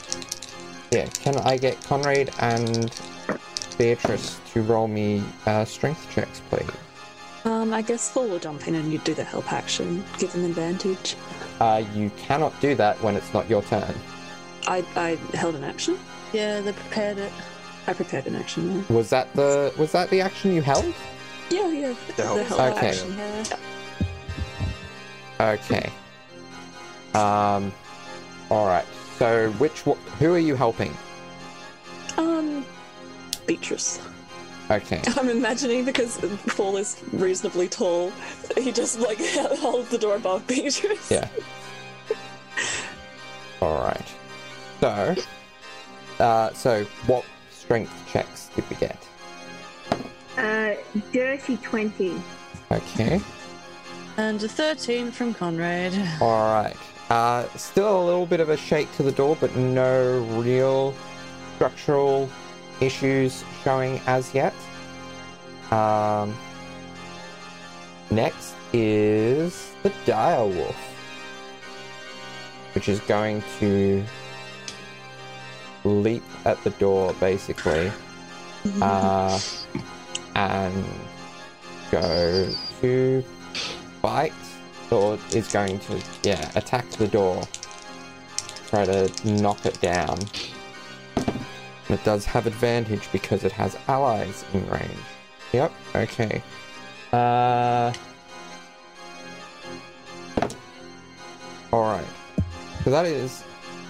yeah, can I get Conrad and Beatrice to roll me uh, strength checks, please? Um, I guess Thor will jump in and you do the help action, give them advantage. Uh, you cannot do that when it's not your turn. I, I held an action. Yeah, they prepared it. I prepared an action. Yeah, Was that the was that the action you held? Yeah. yeah. The help. help Okay. action. Yeah. Okay. Um. All right. So which one, who are you helping? Um, Beatrice. Okay. I'm imagining because Paul is reasonably tall, he just like holds the door above Beatrice. Yeah. All right. So, uh, so what strength checks did we get? Uh, dirty 20. Okay. And a 13 from Conrad. All right. Uh, still a little bit of a shake to the door, but no real structural issues showing as yet. Um, next is the dire wolf, which is going to leap at the door, basically, uh, and go to bite or is going to yeah attack the door. Try to knock it down. It does have advantage because it has allies in range. Yep okay. Uh all right so that is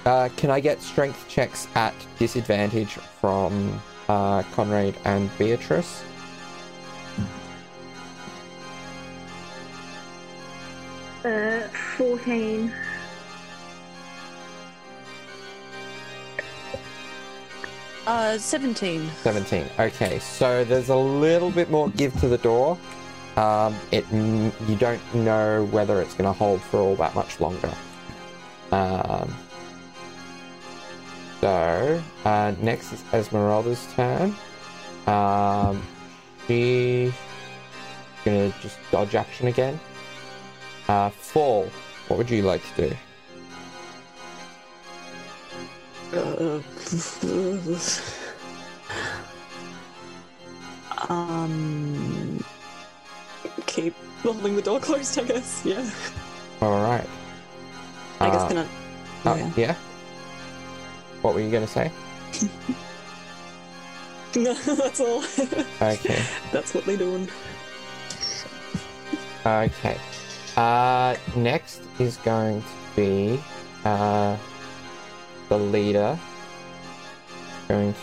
uh can i get strength checks at disadvantage from uh conrad and beatrice Uh, 14. Uh, 17. 17. Okay, so there's a little bit more give to the door. Um, it you don't know whether it's going to hold for all that much longer. Um, so uh, next is Esmeralda's turn. Um, she's gonna just dodge action again. Uh, fall. What would you like to do? Uh, um, keep holding the door closed, I guess. Yeah. All right. I guess Uh, can I? uh, yeah. yeah. What were you gonna say? no, That's all. Okay. That's what they're doing. Okay. Uh, next is going to be uh, the leader. Going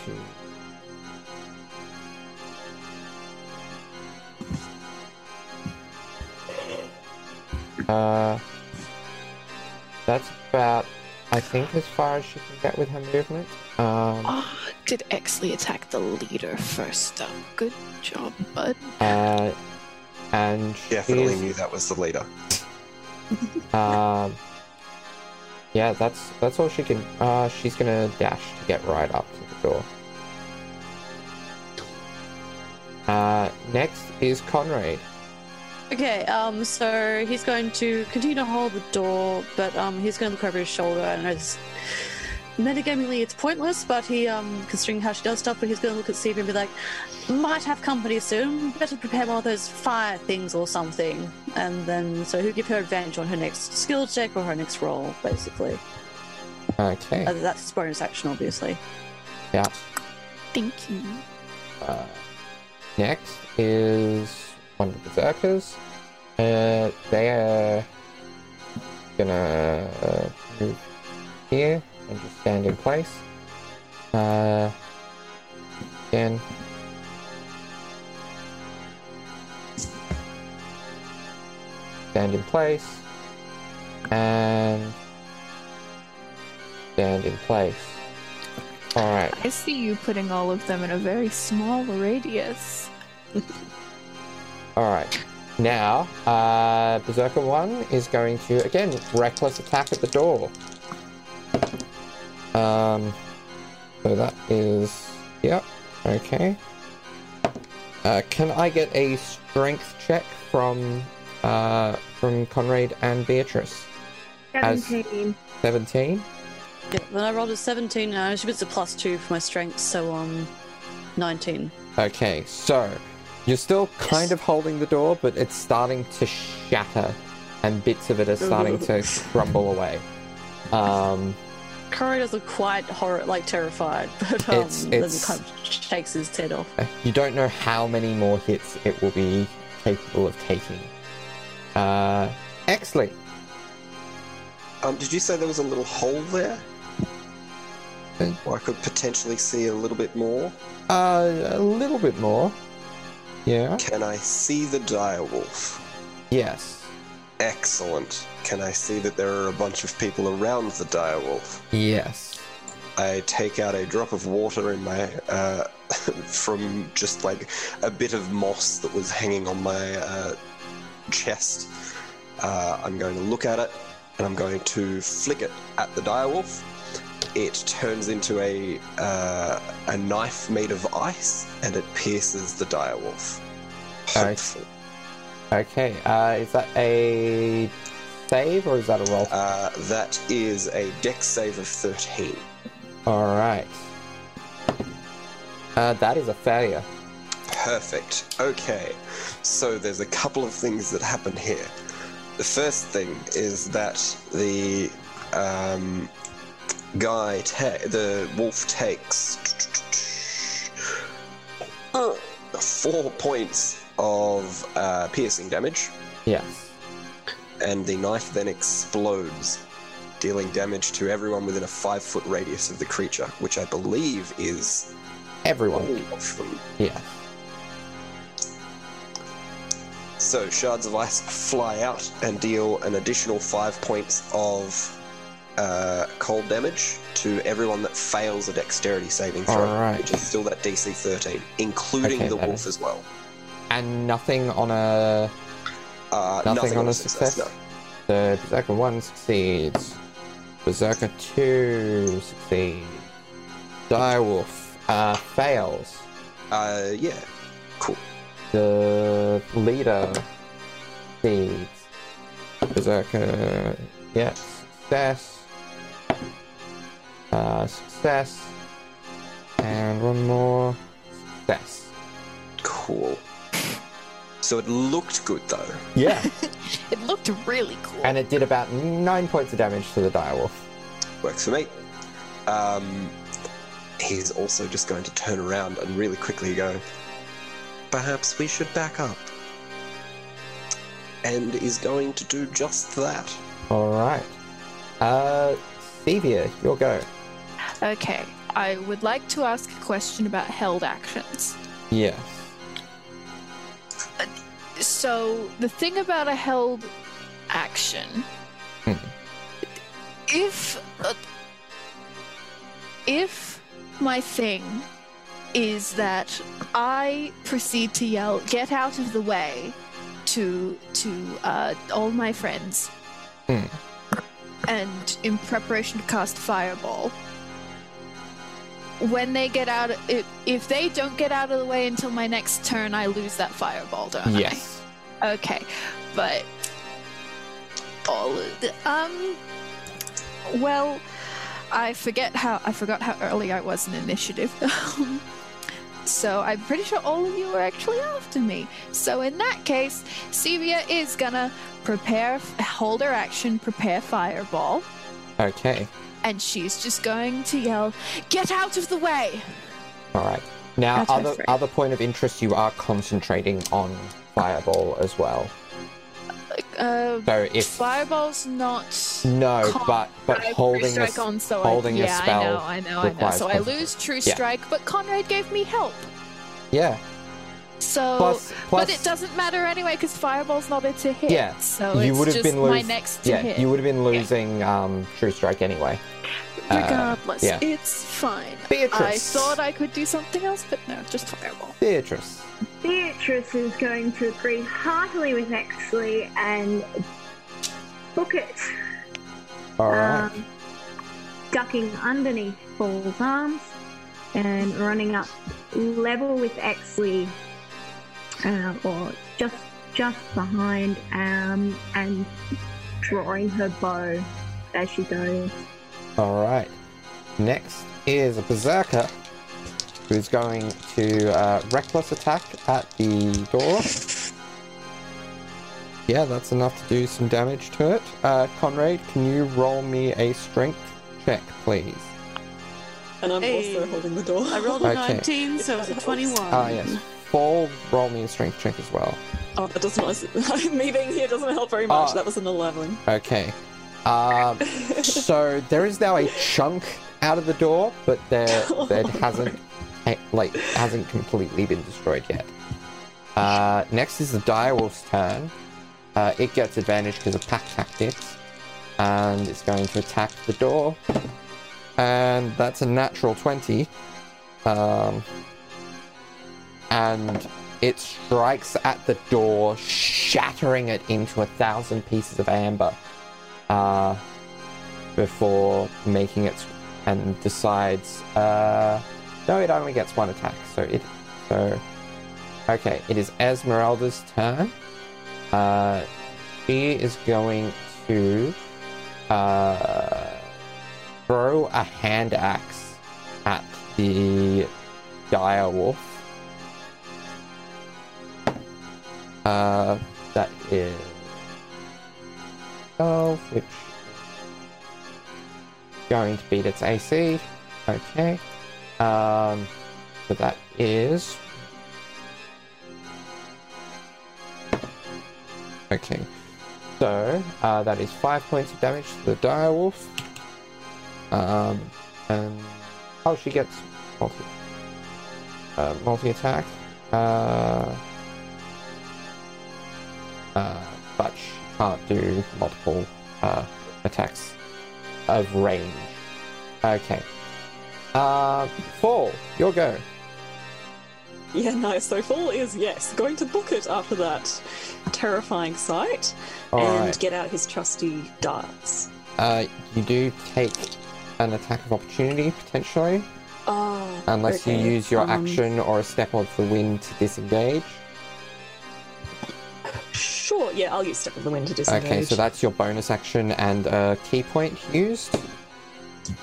to. Uh, that's about, I think, as far as she can get with her movement. Um, Oh, Did Exley attack the leader first, though? Good job, bud. Uh, and Definitely she's- knew that was the leader. Um, yeah, that's that's all she can. Uh, she's gonna dash to get right up to the door. Uh, next is Conrad. Okay, um, so he's going to continue to hold the door, but um, he's going to look over his shoulder and it's metagamingly it's pointless, but he um, considering how she does stuff, but he's going to look at Sevia and be like, might have company soon. Better prepare one of those fire things or something, and then so he'll give her advantage on her next skill check or her next roll, basically. Okay. Uh, that's his bonus action, obviously. Yeah. Thank you. Uh, next is one of the berserkers. Uh, they are gonna uh, move here and just stand in place. Uh, again. Stand in place. And stand in place. Alright. I see you putting all of them in a very small radius. All right. Now, uh, Berserker 1 is going to, again, reckless attack at the door. Um, so that is, yep, okay. Uh, can I get a strength check from, uh, from Conrad and Beatrice? As- 17. 17? Yeah, then I rolled a 17, and I she gets a plus two for my strength, so um, 19. Okay, so you're still kind of holding the door, but it's starting to shatter, and bits of it are starting to crumble away. Um, Corey does look quite horror, like terrified, but um, It's- then it's- kind of shakes his head off. you don't know how many more hits it will be capable of taking. Uh, Exley. Um, did you say there was a little hole there? Uh, Or I could potentially see a little bit more? Uh, a little bit more. Yeah. Can I see the direwolf? Yes. Excellent. Can I see that there are a bunch of people around the direwolf? Yes. I take out a drop of water in my uh, from just like a bit of moss that was hanging on my uh, chest. Uh, I'm going to look at it and I'm going to flick it at the direwolf. It turns into a uh, a knife made of ice and it pierces the direwolf. Hopeful. Okay. Uh, is that a save or is that a roll? Uh, that is a dex save of 13. All right. Uh, that is a failure. Perfect. Okay. So there's a couple of things that happen here. The first thing is that the um, guy, ta- the wolf takes uh, four points of uh, piercing damage, Yes. And the knife then explodes, dealing damage to everyone within a five foot radius of the creature, which I believe is Everyone. Yes. So shards of ice fly out and deal an additional five points of uh, cold damage to everyone that fails a dexterity saving throw, Alright. which is still that DC 13, including Okay, the wolf is- as well. And nothing on a Uh, Nothing on a success? no. The Berserker 1 succeeds. Berserker 2 succeeds. Direwolf uh, fails. Uh, yeah, cool. The leader succeeds. Berserker, yes, success. Uh, success. And one more. Success. Cool. So it looked good though. Yeah. It looked really cool. and it did about 9 points of damage to the direwolf. Works for me. Um, he's also just going to turn around and really quickly go, perhaps we should back up. And is going to do just that. Alright. Uh, Sevia, your go. Okay, I would like to ask a question about held actions. Yes. So, the thing about a held action, Hmm. if uh, if my thing is that I proceed to yell, "Get out of the way!" to to uh, all my friends, Hmm. and in preparation to cast fireball. When they get out, if, if they don't get out of the way until my next turn, I lose that fireball, don't I? Yes. Okay, but all of the, um, well, I forget how I forgot how early I was in initiative. so I'm pretty sure all of you are actually after me. So in that case, Sevia is gonna prepare, hold her action, prepare fireball, Okay. And she's just going to yell, "Get out of the way!" All right. Now, That's other other point of interest, you are concentrating on fireball as well. Uh, So if fireball's not. no, Con- but but I holding a on, so holding I, a yeah, spell I know, I know, I know. So I lose true Yeah. strike, but Conrad gave me help. yeah. So, Plus, plus but it doesn't matter anyway because fireball's not a to hit. Yeah, so you would have just been my next yeah, hit. you would have been losing um, true strike anyway. uh, Regardless, yeah. it's fine. Beatrice. I thought I could do something else, but no, just fireball. Beatrice. Beatrice is going to agree heartily with Exley and book it. All right. Um, ducking underneath Paul's arms and running up level with Exley, uh, or just just behind, um, and drawing her bow as she goes. All right. Next is a berserker who's going to uh, reckless attack at the door. Yeah, that's enough to do some damage to it. Uh, Conrad, can you roll me a strength check, please? And I'm Hey. also holding the door. I rolled a Okay. 19, so it was a 21. Ah, yes. Fall, roll me a strength check as well. Oh, that does not. Me being here doesn't help very much. Oh. that was an 11. Okay. Um, so there is now a chunk out of the door, but there that hasn't eh, like hasn't completely been destroyed yet. Uh, next is the direwolf's turn. Uh, it gets advantage because of pack tactics, and it's going to attack the door. And that's a natural twenty. Um, and it strikes at the door, shattering it into a thousand pieces of amber uh, before making it and decides uh, no it only gets one attack so it so okay it is esmeralda's turn. Uh, she is going to uh, throw a hand axe at the dire wolf uh, that is 12, which is going to beat its AC. Okay. Um, so that is. Okay. So, uh, that is 5 points of damage to the direwolf. Um, and. Oh, she gets multi. Uh, multi attack. Uh. Uh, but she can't do multiple uh, attacks of range. Okay. Uh, Fall, your go. Yeah, nice. So Fall is, yes, going to book it after that terrifying sight and Alright. get out his trusty darts. Uh, you do take an attack of opportunity, potentially, Oh, unless okay. you use your Um, action or a step of the wind to disengage. Sure, yeah, I'll use Step of the Wind to disengage. Okay, so that's your bonus action and a ki point used.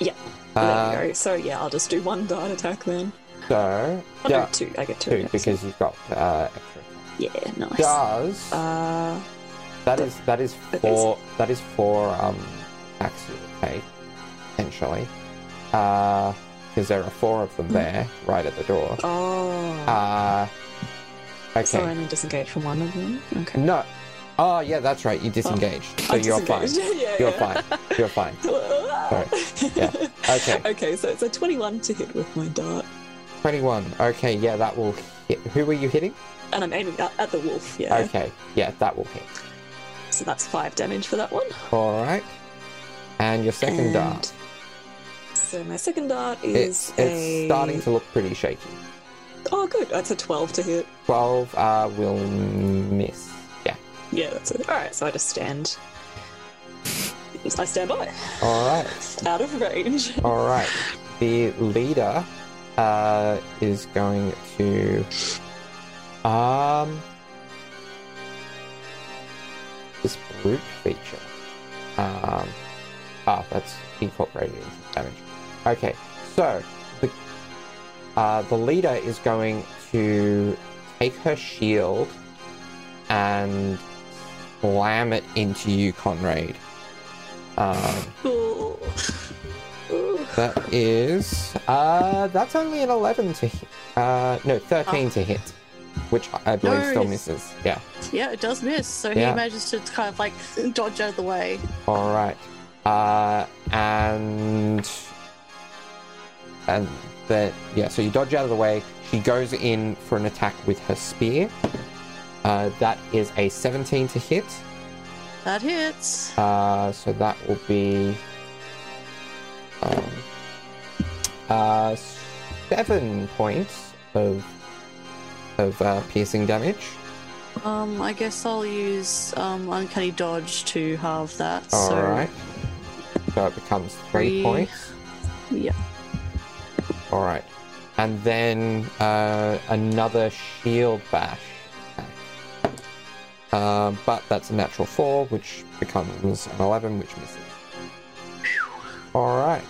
Yeah, Uh, there you go. So yeah, I'll just do one dart attack then. so, Oh, yeah, no, two. I get two. two, because you've got uh, extra. Yeah, nice. Does Uh, That is that is four that is four um attacks you would take, essentially. Uh because there are four of them there, right at the door. oh. Uh So I only disengage from one of them. Okay. No. Oh yeah, that's right, you oh. disengaged. so I'm you're fine. yeah, You're yeah. fine. You're fine. Yeah. Okay. Okay, so it's a 21 to hit with my dart. Twenty one. Okay, yeah, that will hit who were you hitting? And I'm aiming at, at the wolf, yeah. Okay, yeah, that will hit. So that's five damage for that one. Alright. And your second And dart. so my second dart is It's, a. it's starting to look pretty shaky. Oh, good. That's a 12 to hit. 12 uh, will miss. Yeah. Yeah, that's it. Alright, so I just stand. I stand by. Alright. Out of range. Alright. The leader uh, is going to. Um. This brute feature. Um. Ah, that's incorporated into damage. Okay, so uh, the leader is going to take her shield and slam it into you, Conrad. Um, Oh. Oh. that is uh, that's only an eleven to hit. Uh, no, thirteen to hit, which I believe No, still misses. Yeah. Yeah, it does miss. So Yeah. he manages to kind of like dodge out of the way. All right. Uh, and and then yeah, so you dodge out of the way. She goes in for an attack with her spear. Uh, that is a 17 to hit. That hits. Uh, so that will be um, uh, seven points of of uh, piercing damage. Um, I guess I'll use um uncanny dodge to halve that. All so right. So it becomes three Three. points. yeah. All right, and then uh, another shield bash. Um, but that's a natural four, which becomes an eleven, which misses. All right,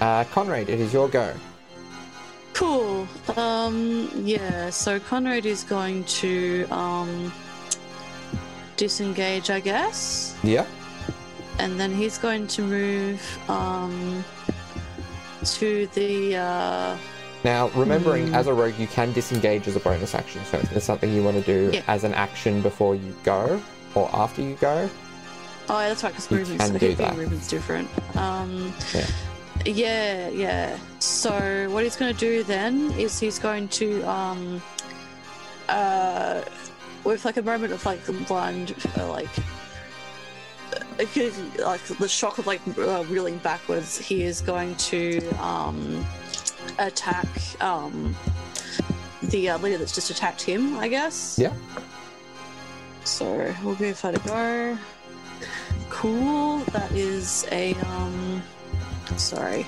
uh, Conrad, it is your go. Cool. Um, yeah. So Conrad is going to um disengage, I guess, Yeah. and then he's going to move um to the uh Now, remembering Hmm. as a rogue, you can disengage as a bonus action. So if there's something you want to do Yeah. as an action before you go or after you go, Oh, yeah, that's right, because movement's, can do that. movement's different. Um, Yeah. yeah, yeah. So what he's going to do then is he's going to, um, uh, with like a moment of like blind, uh, like, like the shock of like uh, reeling backwards, he is going to um, attack um, the uh, leader that's just attacked him, I guess. Yeah. So we'll give that a go. Cool. That is a um. Sorry.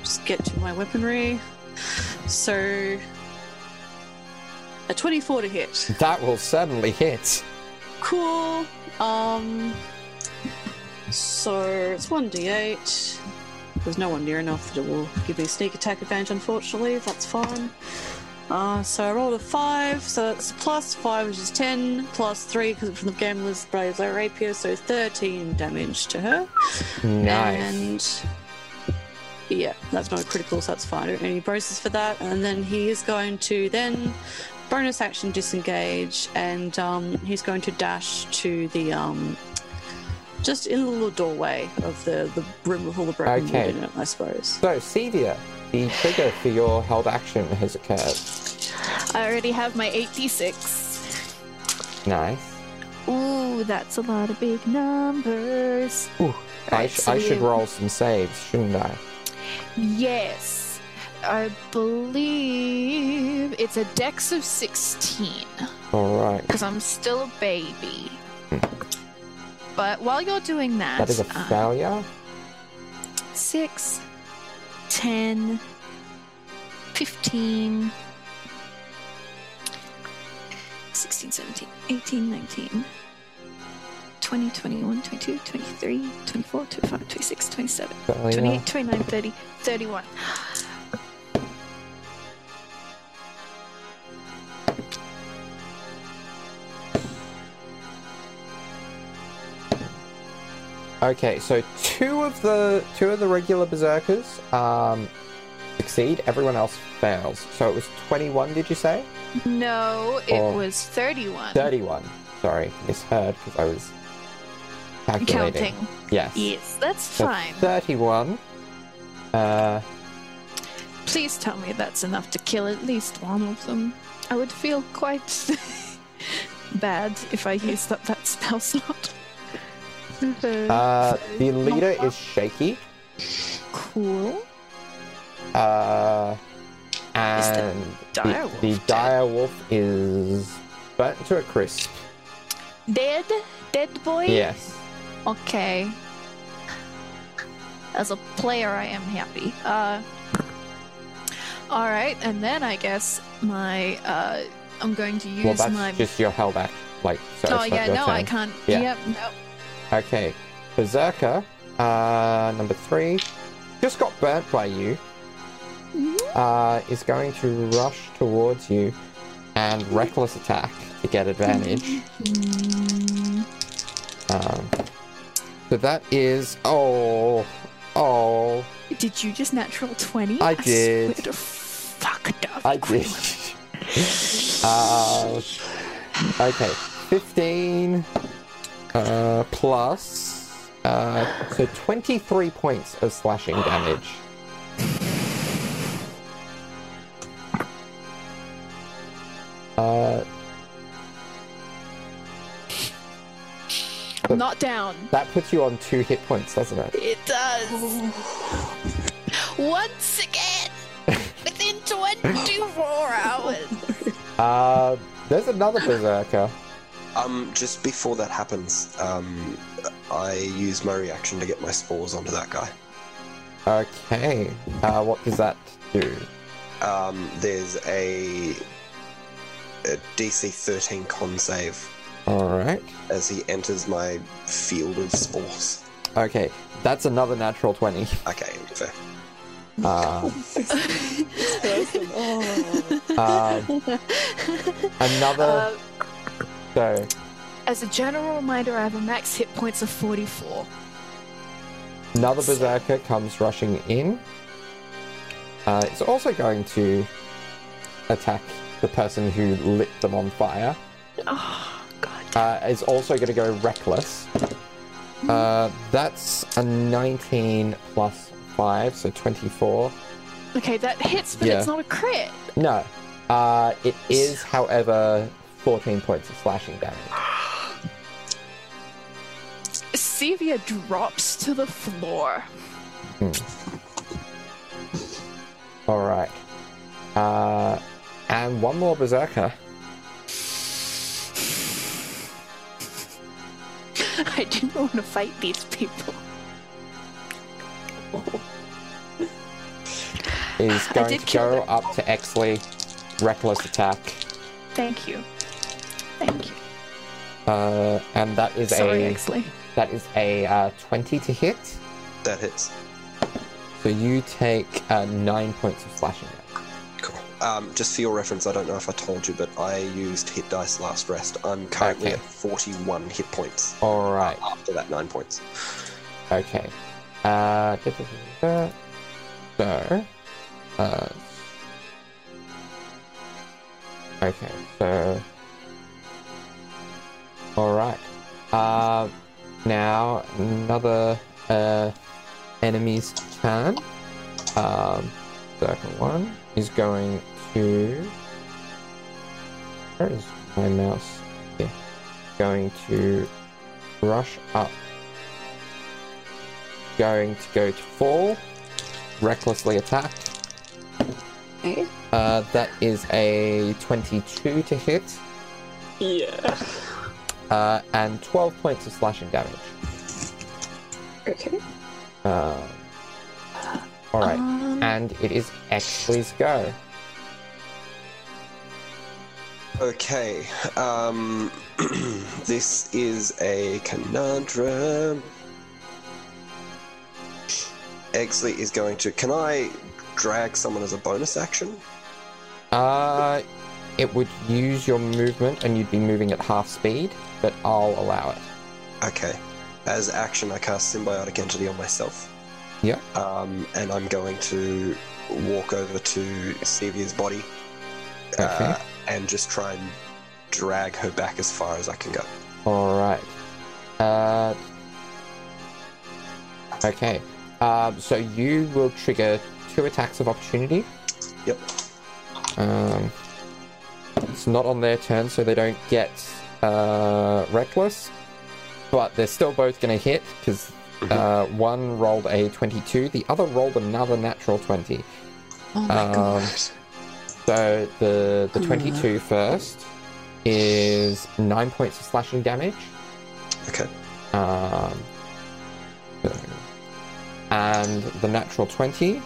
Just get to my weaponry. So a twenty-four to hit. that will certainly hit. Cool. Um. So it's one d8. There's no one near enough that it will give me sneak attack advantage. Unfortunately, that's fine. Uh, so I rolled a five, so it's plus five, which is ten, plus three because from the gambler's brave rapier, so thirteen damage to her. Nice. And yeah, that's not a critical, so that's fine. I don't need any bonuses for that. And then he is going to then bonus action disengage, and um, he's going to dash to the um, just in the little doorway of the the room with all the broken Okay. wood in it, I suppose. So, Sevia, the trigger for your held action has occurred. I already have my 8d6. Nice. Ooh, that's a lot of big numbers. Ooh, I, Right, sh- so I should roll some saves, shouldn't I? Yes. I believe it's a dex of 16 All right. because I'm still a baby. But while you're doing that, That is a uh, failure. 6, 10, 15, 16, 17, 18, 19, 20, 21, 22, 23, 24, 25, 26, 27, Failure. 28, 29, 30, 31. Okay, so two of the two of the regular berserkers um, succeed. Everyone else fails. So it was twenty-one. Did you say? No, it Or- was 31. Thirty-one. Sorry, misheard because I was calculating. Counting. Yes. Yes, that's So fine. Thirty-one. Uh, Please tell me that's enough to kill at least one of them. I would feel quite bad if I used up that spell slot. Uh, the leader is shaky. Cool. Uh, and dire the, wolf the dire wolf is burnt to a crisp. Dead? Dead boy? Yes. Okay. As a player, I am happy. Uh, all right, and then I guess my uh, I'm going to use Well, that's my. just your held act. Like, so oh yeah, no, I can't. Yeah. Yep, no. Okay. Berserker, uh, number three, just got burnt by you. Mhm. Uh, is going to rush towards you and reckless attack to get advantage. Um, so that is oh oh did you just natural twenty? I did. Swear to fuck. I did. uh, okay, fifteen uh, plus uh, so twenty-three points of slashing damage. Uh, I'm not down. that puts you on two hit points, doesn't it? It does. Once again, within 24 hours. Uh, there's another berserker. Um, just before that happens, um, I use my reaction to get my spores onto that guy. Okay. Uh, what does that do? Um, there's a, a DC 13 con save All right. as he enters my field of spores. Okay, that's another natural twenty. Okay, fair. Uh, oh. um, another. Uh, so as a general reminder, I have a max hit points of 44. another berserker comes rushing in. Uh, it's also going to attack the person who lit them on fire. Oh, God. Uh, is also going to go reckless. Uh, that's a 19 plus 5, so 24. Okay, that hits, but Yeah. it's not a crit. No. Uh, it is, however, 14 points of slashing damage. Sevia drops to the floor. Alright. Uh, and one more berserker. I didn't want to fight these people. Is going to go up to Exley. Reckless attack. Thank you. Thank you. Uh, and that is Sorry, a Exley. that is a uh, 20 to hit. That hits. So you take uh, nine points of slashing. Cool. Um, just for your reference, I don't know if I told you, but I used hit dice last rest. I'm currently Okay. at 41 hit points All right. after that nine points. Okay. Uh, da, da, da, da. so, uh, okay, so, all right. Uh, now another uh, enemy's turn. Um, circle one is going to. Where is my mouse? Yeah, going to rush up going to go to fall, recklessly attack. Uh, that is a 22 to hit, Yeah. Uh, and 12 points of slashing damage. Okay. Uh, Alright, Um, and it is Exley's go. Okay. Um, this is a conundrum. Exley is going to. Can I drag someone as a bonus action? Uh, it would use your movement, and you'd be moving at half speed, but I'll allow it. Okay. As action, I cast Symbiotic Entity on myself. Yeah. Um, and I'm going to walk over to Sevia's body Okay. uh, and just try and drag her back as far as I can go. Alright. Uh, okay. Um, so you will trigger two attacks of opportunity. Yep. Um, it's not on their turn, so they don't get uh, reckless, but they're still both going to hit because Uh, one rolled a 22, the other rolled another natural 20. Oh my Um, god. So the the Hmm. 22 first is 9 points of slashing damage. Okay. Um, so- and the natural 20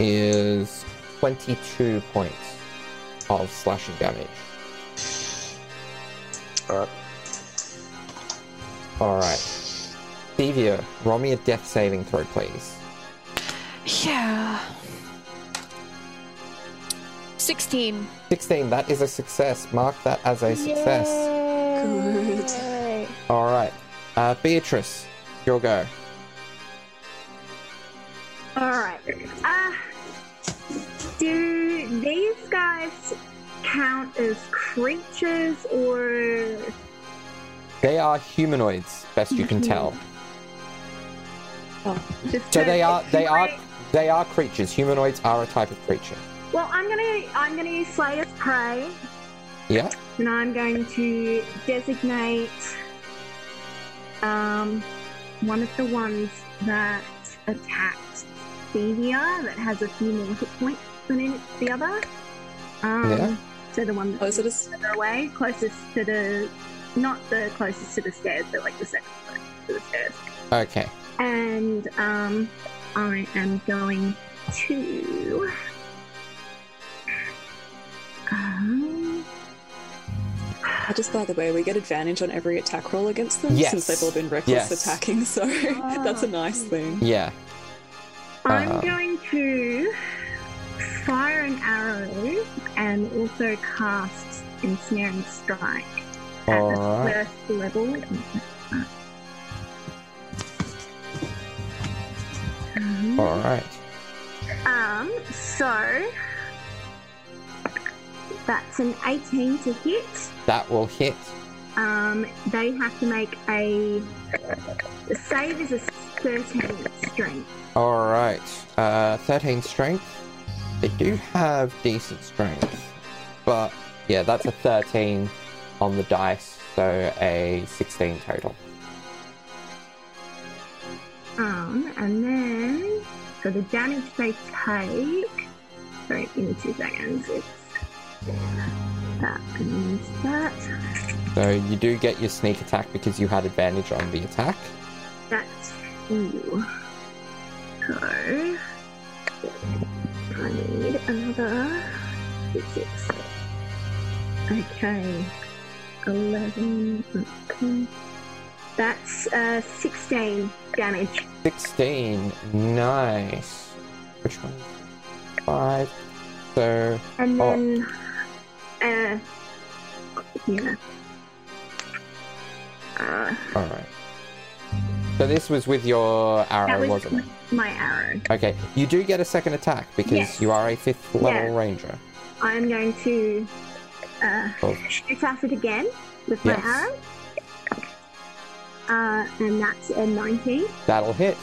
is 22 points of slashing damage. All right. Alright. Sevia, roll me a death saving throw, please. Yeah. 16. 16, that is a success. Mark that as a success. Good. Alright. Uh, Beatrice, your go. All right. Uh, do these guys count as creatures or? They are humanoids, best you can tell. Just So they are they are they are creatures. Humanoids are a type of creature. Well, I'm gonna I'm gonna use Slayer's Prey, Yeah. and I'm going to designate um one of the ones that attacked Sevia that has a few more hit points than in the other. Um, Yeah. So the one that's Closer to s- further away, closest to the, not the closest to the stairs, but like the second closest to the stairs. Okay. And um, I am going to. Um, Uh, Just by the way, we get advantage on every attack roll against them Yes. since they've all been reckless Yes. attacking, so that's a nice thing. Yeah. I'm Uh-huh. going to fire an arrow and also cast Ensnaring Strike at the Alright. first level. Um, Alright. Um, so that's an 18 to hit. That will hit. Um, they have to make a the save is a 13 strength. Alright. Uh, 13 strength. They do have decent strength. But yeah, that's a 13 on the dice, so a 16 total. Um, and then for the damage they take, sorry, give me two seconds. It's that and that. So you do get your sneak attack because you had advantage on the attack. That's two. So I another six. Okay. Eleven. okay. That's uh, sixteen damage. 16. Nice. Which one? Five. So And Oh. then uh yeah. Uh, Alright. So this was with your arrow, that was wasn't it? my arrow. Okay. You do get a second attack because Yes. you are a fifth level Yeah. ranger. I'm going to uh, shoot at it again with my Yes. arrow. Uh, and that's a 19. That'll hit.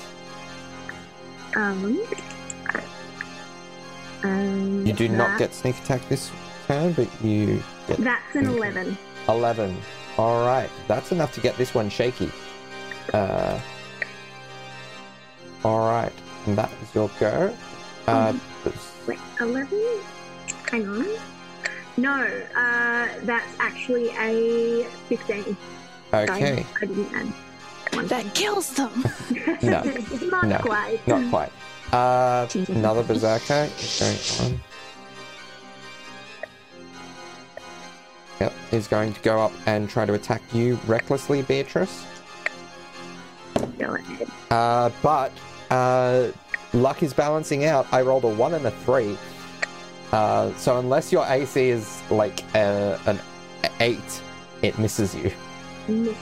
Um, and You do not get sneak attack this turn, but you get That's an 11. 11. Alright. That's enough to get this one shaky. Uh, Alright. And that is your go. Uh, Wait, 11? Hang on. No, uh, that's actually a 15. okay. I, I didn't add one. That kills them. No. Not No. quite. Not quite. Uh, another berserker is going on. Yep, is going to go up and try to attack you recklessly, Beatrice. Go ahead. Uh, but uh, luck is balancing out. I rolled a one and a three. Uh, so unless your AC is like uh, an eight, it misses you. Miss.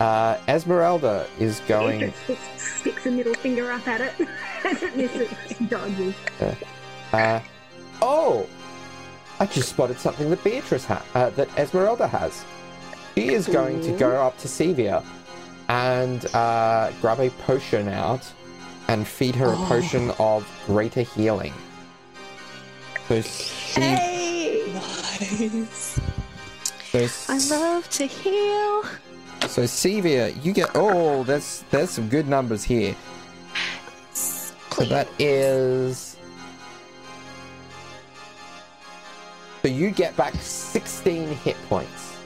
Uh, Esmeralda is going. Beatrice sticks, sticks a middle finger up at it as it misses. Dodges. Uh, oh, I just spotted something that Beatrice ha- uh, that Esmeralda has. She is going to go up to Sevia and uh, grab a potion out and feed her a Oh. potion of greater healing. So she, hey! Nice. so I love to heal. So Sevia, you get oh, there's there's some good numbers here. So that is. So you get back 16 hit points.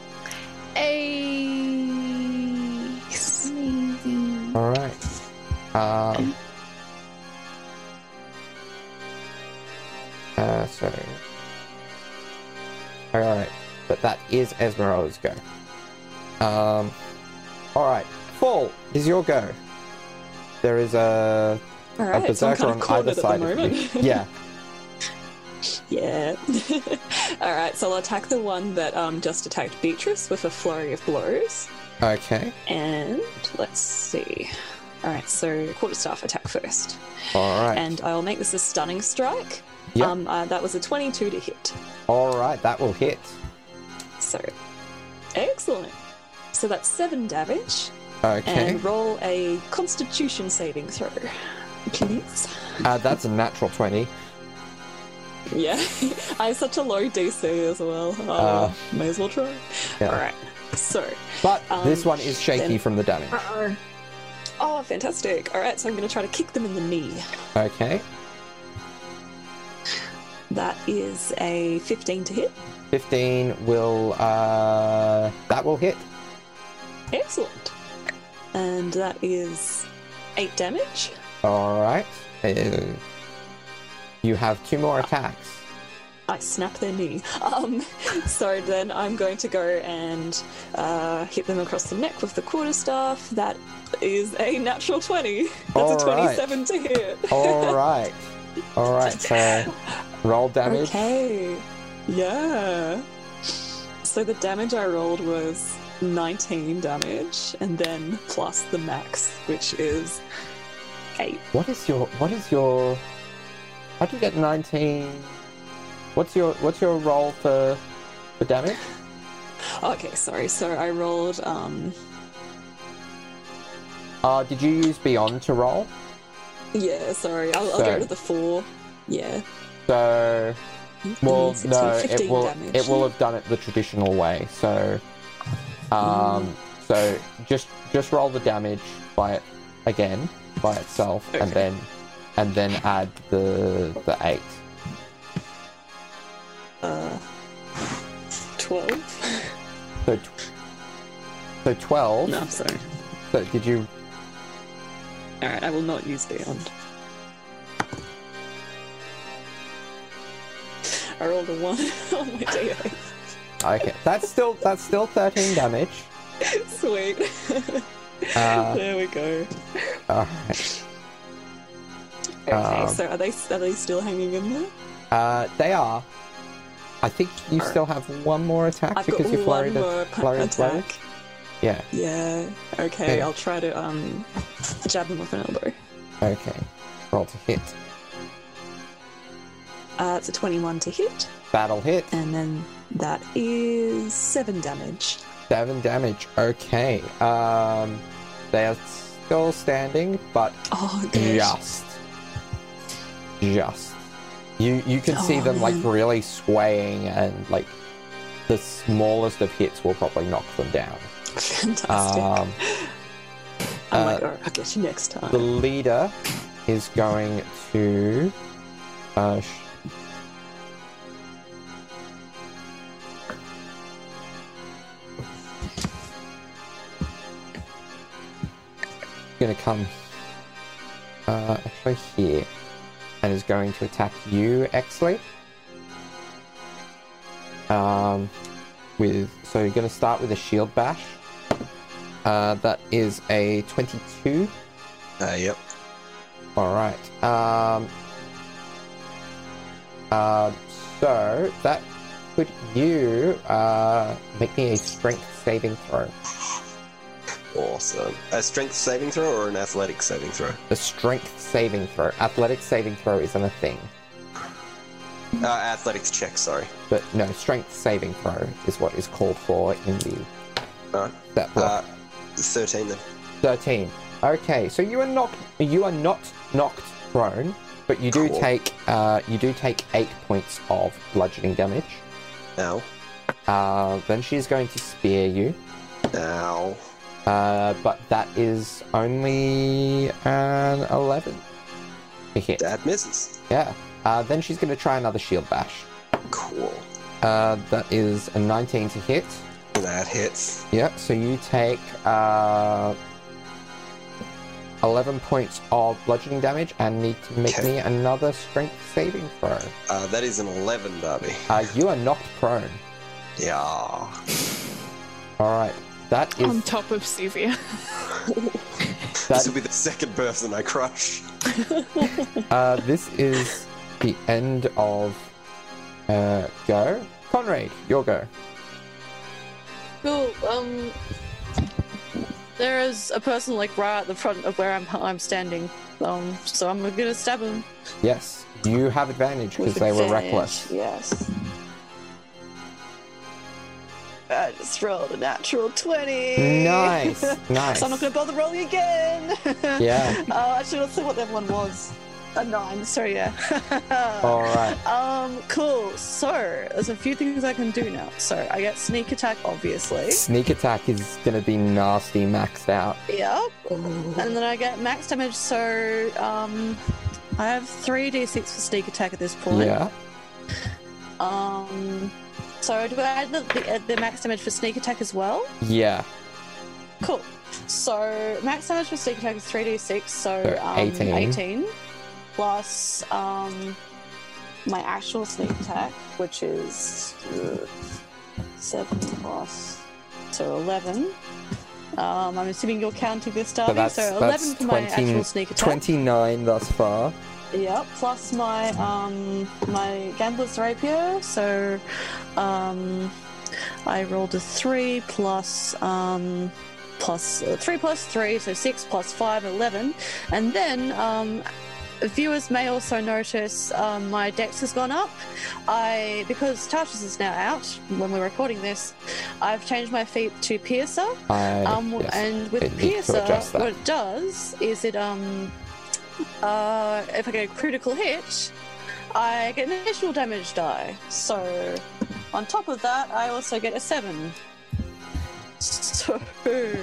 Ace. All right. Um. Uh, so. All right, but that is Esmeralda's go. Um. All right, Fall is your go. There is a, All a right, so I'm berserker kind on of either at the side of you. Yeah. Yeah. All right, so I'll attack the one that um, just attacked Beatrice with a flurry of blows. Okay. And let's see. All right, so quarterstaff attack first, All right. and I'll make this a stunning strike. Yep. Um, uh, that was a 22 to hit. All right, that will hit. So, excellent. So that's seven damage, Okay. and roll a Constitution saving throw, please. Uh, that's a natural 20. Yeah, I have such a low DC as well. Uh, Uh, may as well try. yeah. All right. So, But this Um, one is shaky then- from the damage. Uh-oh. oh, fantastic. All right, so I'm going to try to kick them in the knee. Okay. That is a 15 to hit. 15 will, uh, that will hit. Excellent. And that is eight damage. All right. Uh, you have two more attacks. I snap their knee. Um, so then I'm going to go and uh, hit them across the neck with the quarterstaff. That is a natural 20. That's All a right. 27 to hit. All right. All right. So roll damage. Okay. Yeah. So the damage I rolled was 19 damage, and then plus the max, which is 8. What is your, what is your, how do you get 19? What's your, what's your roll for, for damage? Okay, sorry. So I rolled um Uh, did you use beyond to roll? yeah, sorry. I'll, I'll go to the 4. Yeah. So, well, 16, no, it will, damage. it will have done it the traditional way. So, um, Mm. so just just roll the damage by it again by itself, and then and then add the the eight. Uh 12. So, tw- so twelve. no, I'm sorry. So did you? All right, I will not use beyond. I rolled a 1 on my d8. Okay, that's still that's still thirteen damage. Sweet. Uh, there we go. all right. Okay, Um, so are they are they still hanging in there? Uh, they are. I think you still have one more attack I've because you flurried a flurried attack. Yeah. Yeah. Okay, Okay. I'll try to um jab him with an elbow. Okay. Roll to hit. Uh, it's a 21 to hit, Battle hit. and then that is seven damage. Seven damage. Okay. Um, they are still standing, but Oh just, just. You you can see Oh, them like really swaying, and like the smallest of hits will probably knock them down. Fantastic. Um, I'm like, uh, oh, I'll get you next time. the leader is going to. Uh, sh- to come uh, actually here and is going to attack you, Exley. Um, with so you're going to start with a shield bash. Uh, that is a 22. Uh, yep. All right. Um. Uh, so that could you uh make me a strength saving throw? Awesome. A strength saving throw or an athletic saving throw? The strength saving throw. Athletic saving throw isn't a thing, Uh, athletics check, sorry. but no, strength saving throw is what is called for in the Alright. that block. Uh, 13 then. 13. Okay, so you are not you are not knocked prone, but you do Cool. take uh, you do take eight points of bludgeoning damage. Ow. Uh, then she's going to spear you. Ow. Uh, but that is only an 11 hit. That misses. Yeah. Uh, then she's going to try another shield bash. Cool. Uh, that is a 19 to hit. That hits. Yeah, so you take uh, 11 points of bludgeoning damage and need to make Okay. me another strength saving throw. Uh, that is an 11, Darby. Uh, you are knocked prone. Yeah. Alright, that On top of Sylvia. This will be the second person I crush. uh, this is the end of uh, go. Conrad, your go. Cool. Um, there is a person like right at the front of where I'm I'm standing. Um, so I'm gonna stab him. Yes, you have advantage because with they were reckless. Yes. I just rolled a natural twenty. Nice, nice. so I'm not gonna bother rolling again. Yeah. Oh, actually, let's see what that one was. A nine. Sorry, yeah. Alright. Um, cool. So there's a few things I can do now. So I get sneak attack, obviously. Sneak attack is going to be nasty maxed out. Yep. And then I get max damage. So um, I have three d6 for sneak attack at this point. Yeah. Um. So do I add the, the, the max damage for sneak attack as well? Yeah. Cool. So max damage for sneak attack is three d6. So So um, 18. 18 plus um my actual sneak attack, which is uh, seven plus so eleven. Um, I'm assuming you're counting this, So Darby. that's, So, eleven for my actual sneak attack. 29 thus far. Yep, plus my um my gambler's rapier. So um I rolled a three plus um plus uh, three plus three, so six plus five, eleven. And then um viewers may also notice um, my dex has gone up. I because Tasha's is now out when we're recording this, I've changed my feat to Piercer. I, Um, yes. and with it needs to Piercer, what it does is it um uh if I get a critical hit, I get an additional damage die. So on top of that, I also get a seven. So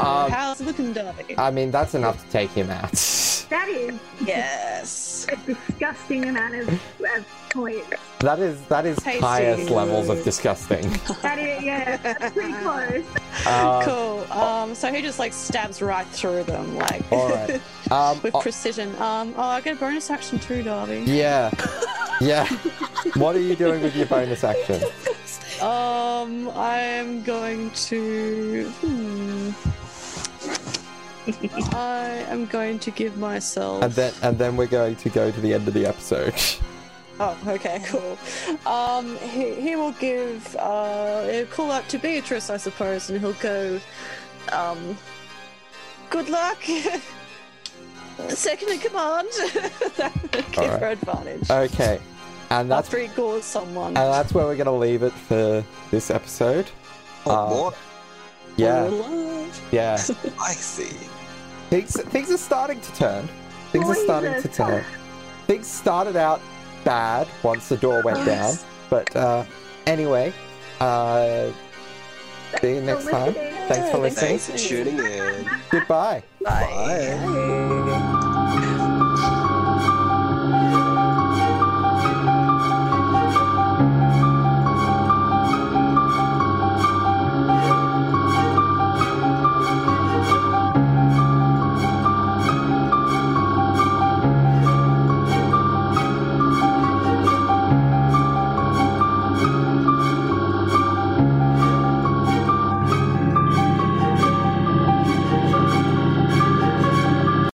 Um, how's it looking, Darby? I mean, that's enough to take him out. That is yes. a disgusting amount of, of points. that is that is Tasty. highest levels of disgusting. That is, yeah, that's pretty close. Uh, cool. Um, so he just like stabs right through them, like All right. Um, with oh, precision. Um, oh, I get a bonus action too, Darby. yeah. Yeah. what are you doing with your bonus action? Um, I'm going to. Hmm. I am going to give myself. And then and then we're going to go to the end of the episode. Oh, okay, cool. Um, he, he will give. Uh, he'll call out to Beatrice, I suppose, and he'll go. Um, good luck. Second in command. that would give Alright. her advantage. Okay. And that's After he gores someone. and that's where we're gonna leave it for this episode. Oh, Uh, boy. Yeah. Yeah. I see. Things things are starting to turn. Things are starting to turn. Things started out bad once the door went down, but uh, anyway, uh, see you next time. Thanks for listening. Thanks for tuning in. Goodbye. Bye. Bye.